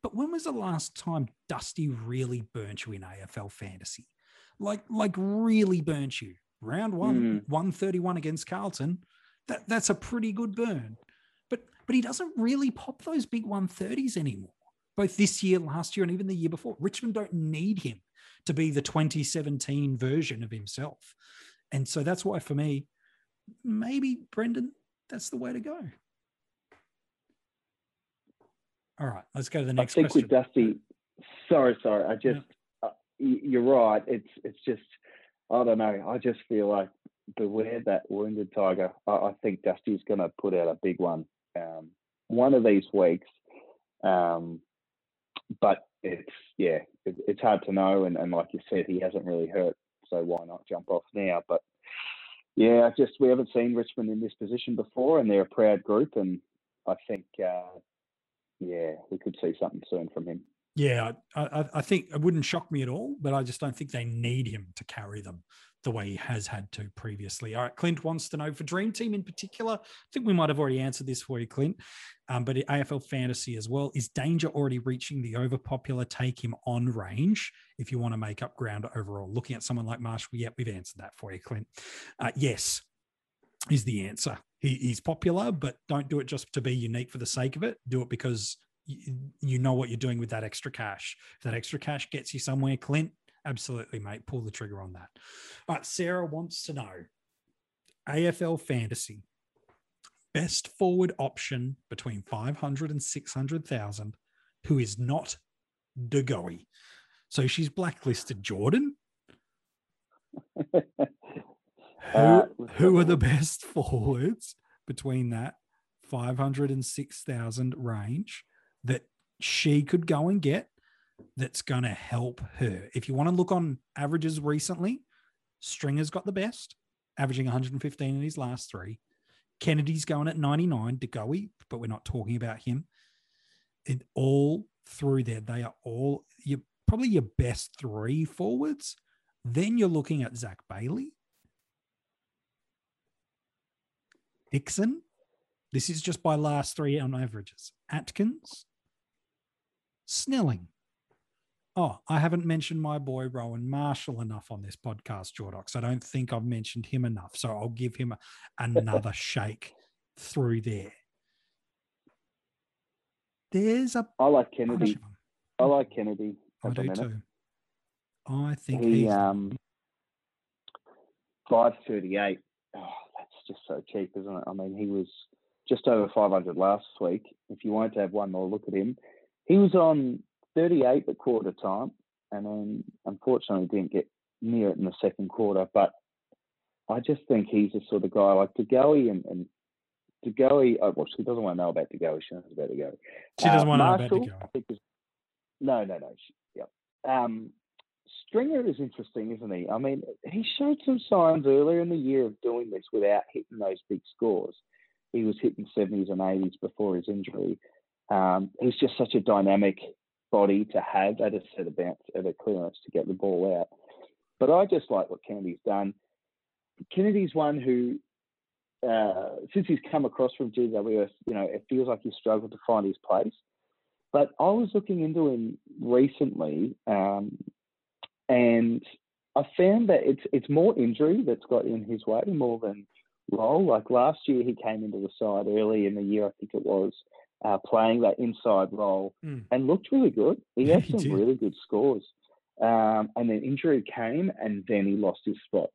But when was the last time Dusty really burnt you in AFL fantasy? Like like really burnt you? Round one, Mm. 131 against Carlton. That that's a pretty good burn. But but he doesn't really pop those big 130s anymore. Both this year, last year, and even the year before. Richmond don't need him to be the 2017 version of himself. And so that's why for me, maybe Brendan, that's the way to go. All right, let's go to the next. I think question. with Dusty, sorry, sorry. I just, uh, you're right. It's it's just, I don't know. I just feel like beware that wounded tiger. I, I think Dusty's going to put out a big one um, one of these weeks. Um, but it's yeah, it, it's hard to know. And, and like you said, he hasn't really hurt, so why not jump off now? But yeah, I just we haven't seen Richmond in this position before, and they're a proud group, and I think. Uh, yeah, we could see something soon from him. Yeah, I, I, think it wouldn't shock me at all, but I just don't think they need him to carry them the way he has had to previously. All right, Clint wants to know for Dream Team in particular. I think we might have already answered this for you, Clint, um, but AFL fantasy as well. Is Danger already reaching the overpopular take him on range if you want to make up ground overall? Looking at someone like Marshall, yeah, we've answered that for you, Clint. Uh, yes, is the answer. He, he's popular, but don't do it just to be unique for the sake of it. Do it because you, you know what you're doing with that extra cash. If that extra cash gets you somewhere, Clint, absolutely, mate, pull the trigger on that. All right, Sarah wants to know AFL fantasy best forward option between 500 and 600,000 who is not De Goey. So she's blacklisted Jordan. Who, Uh, who are the best forwards between that 500 and 6,000 range that she could go and get that's going to help her? If you want to look on averages recently, Stringer's got the best, averaging 115 in his last three. Kennedy's going at 99, DeGoey, but we're not talking about him. It all through there, they are all you probably your best three forwards. Then you're looking at Zac Bailey, Dixon. This is just by last three on averages. Atkins, Snelling. Oh, I haven't mentioned my boy Rowan Marshall enough on this podcast, Jordox. I don't think I've mentioned him enough. So I'll give him a, another shake through there. There's a I like bunch Kennedy. of them. I like Kennedy. I do minute. too. I think He he's um five thirty eight. Oh, just so cheap, isn't it? I mean, he was just over five hundred last week. If you wanted to have one more look at him, he was on thirty eight at quarter time, and then unfortunately didn't get near it in the second quarter. But I just think he's the sort of guy like DeGoey and and DeGoey. Oh, well, she doesn't want to know about DeGoey. She knows about DeGoey. she doesn't Uh, want to know about Marshall, to I think is- No, no, no. she- Yep. Um, Stringer is interesting, isn't he? I mean, he showed some signs earlier in the year of doing this without hitting those big scores. He was hitting 70s and 80s before his injury. Um, he's just such a dynamic body to have at a set of bounce, at a clearance to get the ball out. But I just like what Kennedy's done. Kennedy's one who uh, since he's come across from GWS, you know, it feels like he's struggled to find his place. But I was looking into him recently, um, and I found that it's it's more injury that's got in his way more than role. Like last year, he came into the side early in the year, I think it was, uh, playing that inside role Mm. and looked really good. He had some really good scores. Um, and then injury came, and then he lost his spot.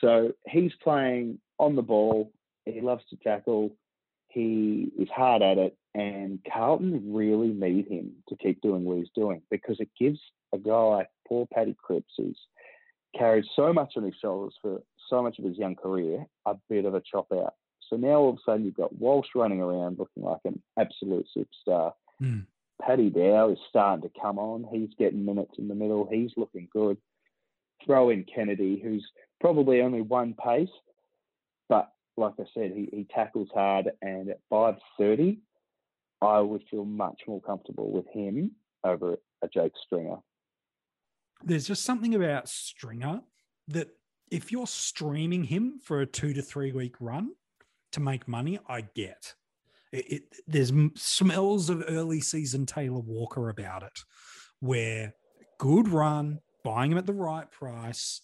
So he's playing on the ball. He loves to tackle. He is hard at it, and Carlton really need him to keep doing what he's doing because it gives a guy like poor Paddy Cripps, who's carried so much on his shoulders for so much of his young career, a bit of a chop out. So now all of a sudden you've got Walsh running around looking like an absolute superstar. Mm. Paddy Dow is starting to come on. He's getting minutes in the middle. He's looking good. Throw in Kennedy, who's probably only one pace, but like I said, he, he tackles hard. And at 5.30, I would feel much more comfortable with him over a Jake Stringer. There's just something about Stringer that if you're streaming him for a two to three week run to make money, I get. It, it, there's smells of early season Taylor Walker about it, where good run, buying him at the right price.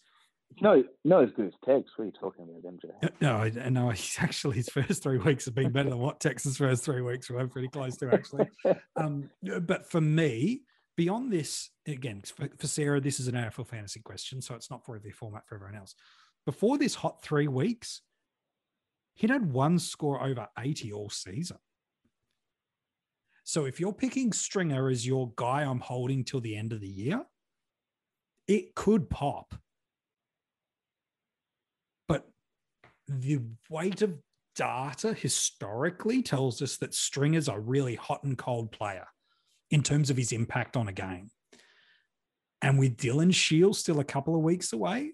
No, no, as good as Tex. What are you talking about, MJ? No, I- no, he's actually his first three weeks have been better than what Tex's first three weeks were. Pretty close to actually. Um, but for me, beyond this, again, for, for Sarah, this is an AFL fantasy question, so it's not for every format for everyone else. Before this hot three weeks, he'd had one score over 80 all season. So if you're picking Stringer as your guy I'm holding till the end of the year, it could pop. But the weight of data historically tells us that Stringer's a really hot and cold player in terms of his impact on a game. And with Dylan Shiel's still a couple of weeks away,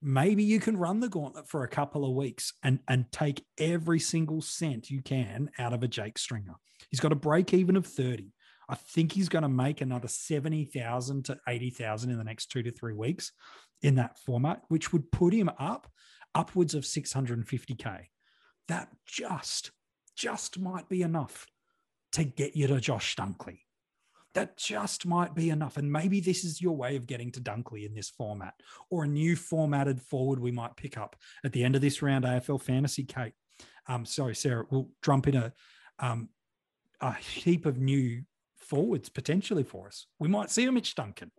maybe you can run the gauntlet for a couple of weeks and, and take every single cent you can out of a Jake Stringer. He's got a break even of 30. I think he's going to make another 70,000 to 80,000 in the next two to three weeks in that format, which would put him up upwards of 650K. That just, just might be enough to get you to Josh Dunkley. That just might be enough. And maybe this is your way of getting to Dunkley in this format or a new formatted forward we might pick up at the end of this round AFL fantasy, Kate. Um, sorry, Sarah, we'll jump in a, um, a heap of new forwards potentially for us. We might see a Mitch Duncan.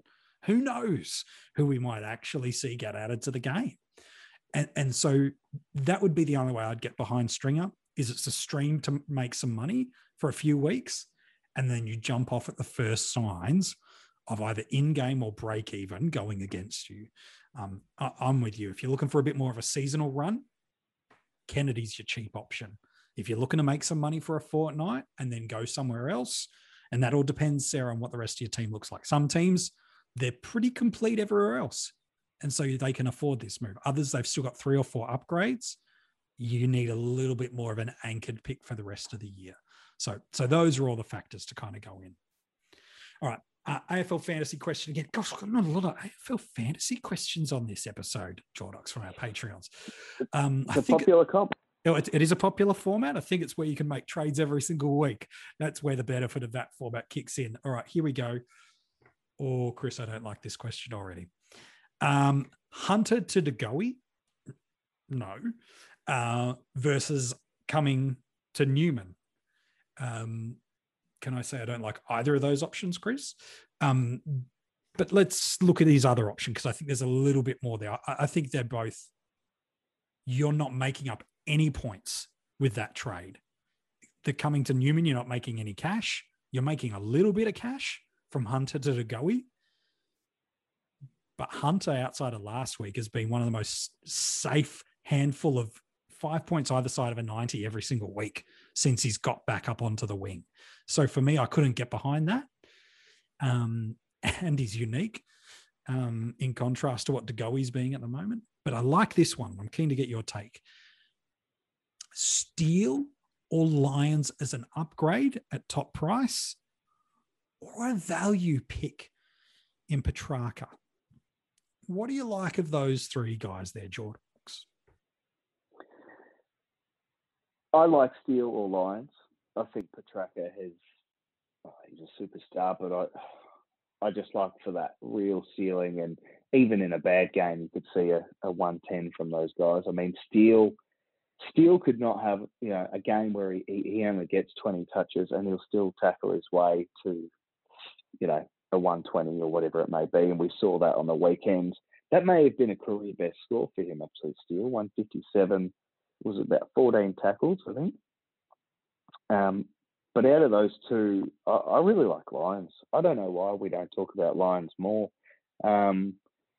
Who knows who we might actually see get added to the game? And, and so that would be the only way I'd get behind Stringer is it's a stream to make some money for a few weeks. And then you jump off at the first signs of either in game or break even going against you. Um, I, I'm with you. If you're looking for a bit more of a seasonal run, Kennedy's your cheap option. If you're looking to make some money for a fortnight and then go somewhere else, and that all depends, Sarah, on what the rest of your team looks like. Some teams, they're pretty complete everywhere else. And so they can afford this move. Others, they've still got three or four upgrades. You need a little bit more of an anchored pick for the rest of the year. So, so those are all the factors to kind of go in. All right. Uh, AFL fantasy question again. Gosh, I've got not a lot of AFL fantasy questions on this episode, Jordox, from our Patreons. Um, It's a think popular comp. know, it, it is a popular format. I think it's where you can make trades every single week. That's where the benefit of that format kicks in. All right, here we go. Oh, Chris, I don't like this question already. Um, Hunter to De Goey, no, uh, versus Cumming to Newman. Um, can I say I don't like either of those options, Chris? Um, but let's look at his other option because I think there's a little bit more there. I, I think they're both. You're not making up any points with that trade. The Cumming to Newman, you're not making any cash. You're making a little bit of cash from Hunter to De Goey. But Hunter, outside of last week, has been one of the most safe handful of five points either side of a 90 every single week since he's got back up onto the wing. So for me, I couldn't get behind that. Um, and he's unique um, in contrast to what De Goey's being at the moment. But I like this one. I'm keen to get your take. Steele or Lyons as an upgrade at top price, or a value pick in Petracca. What do you like of those three guys there, Jordan? I like Steele or Lyons. I think Petracca has. Oh, he's a superstar, but I, I just like for that real ceiling, and even in a bad game, you could see a, a one ten from those guys. I mean, Steele, Steele could not have you know a game where he, he only gets twenty touches, and he'll still tackle his way to, you know, a one twenty or whatever it may be, and we saw that on the weekend. That may have been a career best score for him, actually. Steele one fifty seven was about 14 tackles, I think. Um, but out of those two, I, I, really like Lyons. I don't know why we don't talk about Lyons more. Um,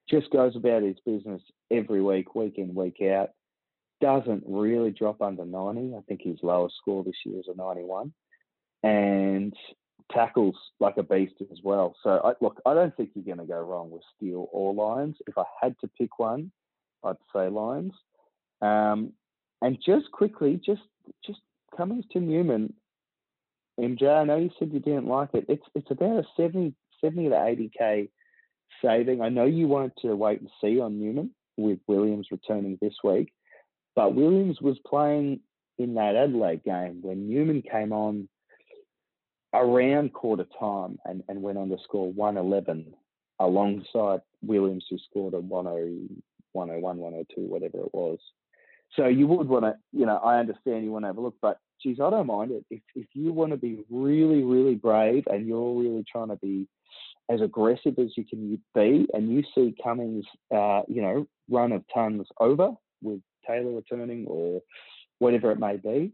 just goes about his business every week, week in, week out. Doesn't really drop under 90. I think his lowest score this year is a 91. And tackles like a beast as well. So, I, look, I don't think you're going to go wrong with Steele or Lyons. If I had to pick one, I'd say Lyons. Um, and just quickly, just just Cumming to Newman, MJ, I know you said you didn't like it. It's it's about a 70, 70 to 80k saving. I know you wanted to wait and see on Newman with Williams returning this week, but Williams was playing in that Adelaide game when Newman came on around quarter time and, and went on to score 111 alongside Williams, who scored a 101, 102, whatever it was. So you would want to, you know, I understand you want to have a look, but geez, I don't mind it. If, if you want to be really, really brave and you're really trying to be as aggressive as you can be, and you see Cumming's, uh, you know, run of tons over with Taylor returning or whatever it may be,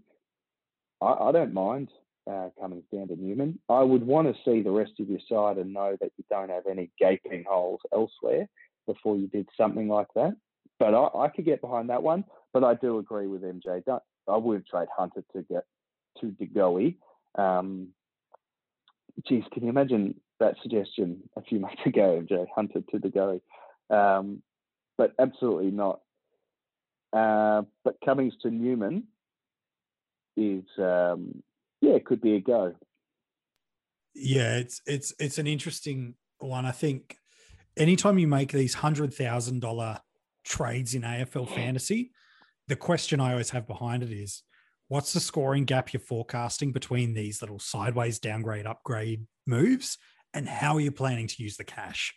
I, I don't mind uh, coming down to Newman. I would want to see the rest of your side and know that you don't have any gaping holes elsewhere before you did something like that. But I, I could get behind that one. But I do agree with MJ. Don't, I would trade Hunter to get to De Um, geez, can you imagine that suggestion a few months ago, MJ Hunter to De Um, but absolutely not. Uh, but Cummings to Newman is um, yeah, it could be a go. Yeah, it's it's it's an interesting one. I think anytime you make these hundred thousand dollar trades in AFL fantasy, the question I always have behind it is what's the scoring gap you're forecasting between these little sideways downgrade upgrade moves and how are you planning to use the cash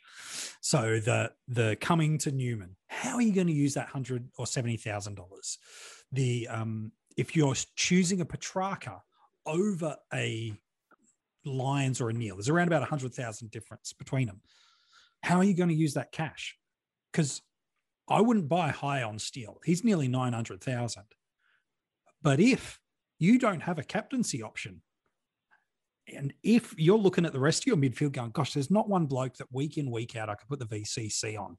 so the the Cumming to newman how are you going to use that hundred or seventy thousand dollars the um if you're choosing a Petracca over a Lyons or a Neale. There's around about a hundred thousand difference between them. How are you going to use that cash? Because I wouldn't buy high on Steele. He's nearly nine hundred thousand. But if you don't have a captaincy option, and if you're looking at the rest of your midfield going, gosh, there's not one bloke that week in, week out I could put the VCC on,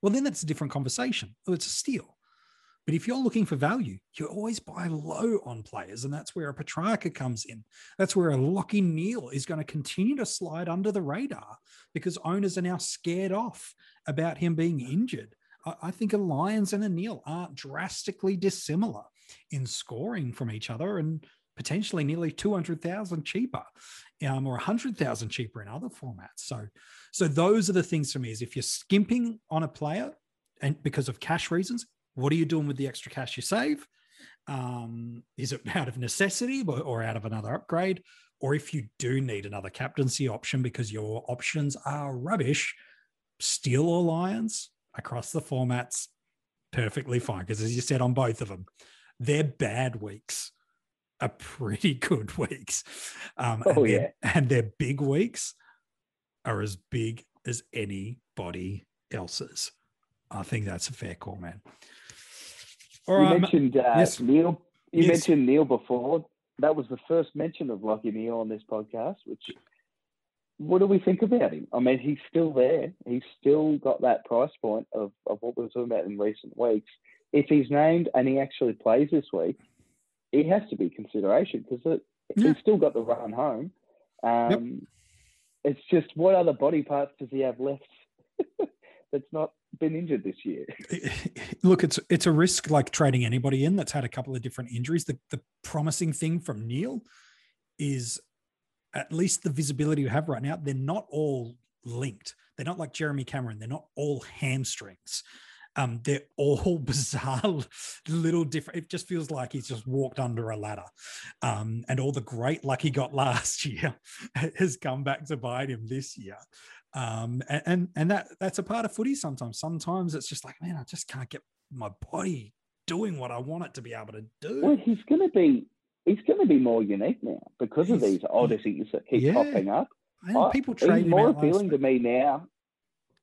well, then that's a different conversation. Oh, it's a steal. But if you're looking for value, you always buy low on players. And that's where a Petracca comes in. That's where a Lachie Neale is going to continue to slide under the radar because owners are now scared off about him being injured. I think a Lyons and a Neale aren't drastically dissimilar in scoring from each other and potentially nearly 200,000 cheaper um, or 100,000 cheaper in other formats. So, so those are the things for me is if you're skimping on a player and because of cash reasons, what are you doing with the extra cash you save? Um, is it out of necessity or out of another upgrade? Or if you do need another captaincy option because your options are rubbish, Steele or Lyons across the formats, perfectly fine. Because as you said on both of them, their bad weeks are pretty good weeks. Um, oh, and yeah. And their big weeks are as big as anybody else's. I think that's a fair call, man. All you right, mentioned uh, yes. Neale. You yes. mentioned Neale before. That was the first mention of Lachie Neale on this podcast. Which, what do we think about him? I mean, he's still there. He's still got that price point of, of what we were talking about in recent weeks. If he's named and he actually plays this week, he has to be consideration because yeah. he's still got the run home. Um, yep. It's just what other body parts does he have left that's not been injured this year. Look, it's it's a risk like trading anybody in that's had a couple of different injuries. The the promising thing from Neale is at least the visibility you have right now, they're not all linked. They're not like Jeremy Cameron. They're not all hamstrings. Um, they're all bizarre, little different. It just feels like he's just walked under a ladder. Um, and all the great luck he got last year has come back to bite him this year. Um, and, and and that that's a part of footy sometimes. Sometimes it's just like, man, I just can't get my body doing what I want it to be able to do. Well, he's going to be he's going to be more unique now because he's, of these oddities that keep yeah. popping up. And people trade he's more appealing to me now.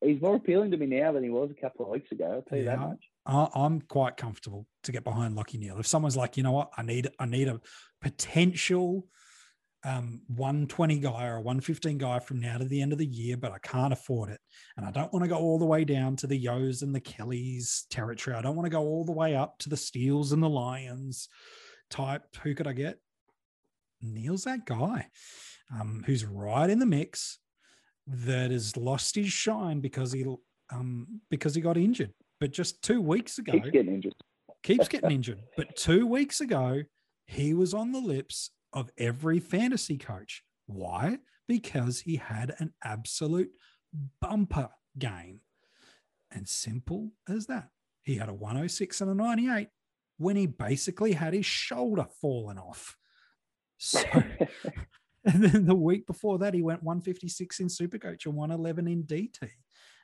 He's more appealing to me now than he was a couple of weeks ago. I'll tell you yeah, that much. I'm quite comfortable to get behind Lachie Neale. If someone's like, you know what, I need I need a potential um, 120 guy or a 115 guy from now to the end of the year, but I can't afford it. And I don't want to go all the way down to the Yeos and the Kellys territory. I don't want to go all the way up to the Steels and the Lyons type. Who could I get? Neale's that guy um, who's right in the mix that has lost his shine because he um, because he got injured. But just two weeks ago, keeps getting injured. keeps getting injured. But two weeks ago, he was on the lips of every fantasy coach. Why? Because he had an absolute bumper game. And simple as that. He had a 106 and a 98 when he basically had his shoulder fallen off. So, and then the week before that, he went 156 in Supercoach and 111 in DT.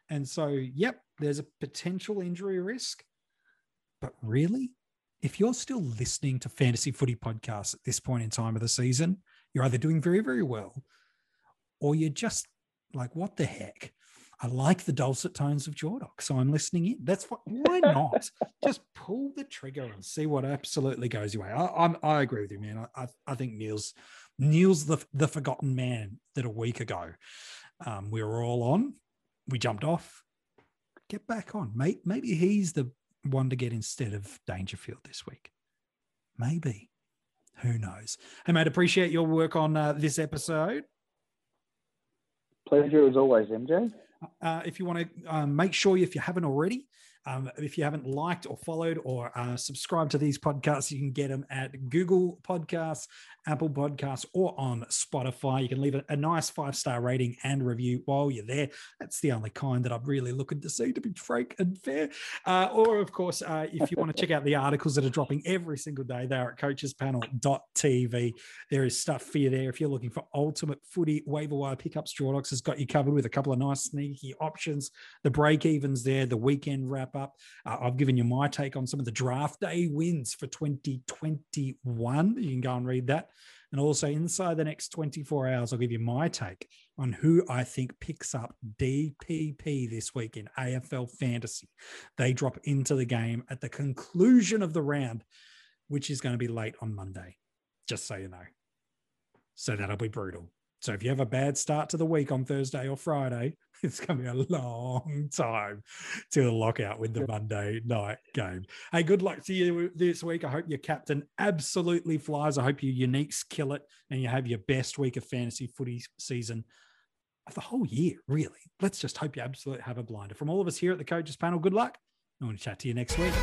And so, yep, there's a potential injury risk. But really, if you're still listening to fantasy footy podcasts at this point in time of the season, you're either doing very, very well or you're just like, what the heck? I like the dulcet tones of Jordox, so I'm listening in. That's what, why not? Just pull the trigger and see what absolutely goes your way. I, I'm, I agree with you, man. I, I, I think Neale's Neale's the the forgotten man that a week ago um, we were all on. We jumped off. Get back on. Maybe, maybe he's the one to get instead of Dangerfield this week. Maybe. Who knows? Hey, mate, appreciate your work on uh, this episode. Pleasure as always, MJ. Uh, if you want to um, make sure if you haven't already, um, if you haven't liked or followed or uh, subscribed to these podcasts, you can get them at Google Podcasts, Apple Podcasts, or on Spotify. You can leave a, nice five star rating and review while you're there. That's the only kind that I'm really looking to see, to be frank and fair. Uh, or, of course, uh, if you want to check out the articles that are dropping every single day, they are at coachespanel.tv. There is stuff for you there. If you're looking for ultimate footy waiver wire pickups, Jordox has got you covered with a couple of nice sneaky options. The break evens there, the weekend wrap up. Uh, I've given you my take on some of the draft day wins for 2021. You can go and read that. And also inside the next 24 hours, I'll give you my take on who I think picks up DPP this week in AFL fantasy. They drop into the game at the conclusion of the round, which is going to be late on Monday, just so you know. So that'll be brutal. So if you have a bad start to the week on Thursday or Friday, it's going to be a long time to the lockout with the Monday night game. Hey, good luck to you this week. I hope your captain absolutely flies. I hope your uniques kill it and you have your best week of fantasy footy season of the whole year, really. Let's just hope you absolutely have a blinder. From all of us here at the Coaches Panel, good luck. I want to chat to you next week.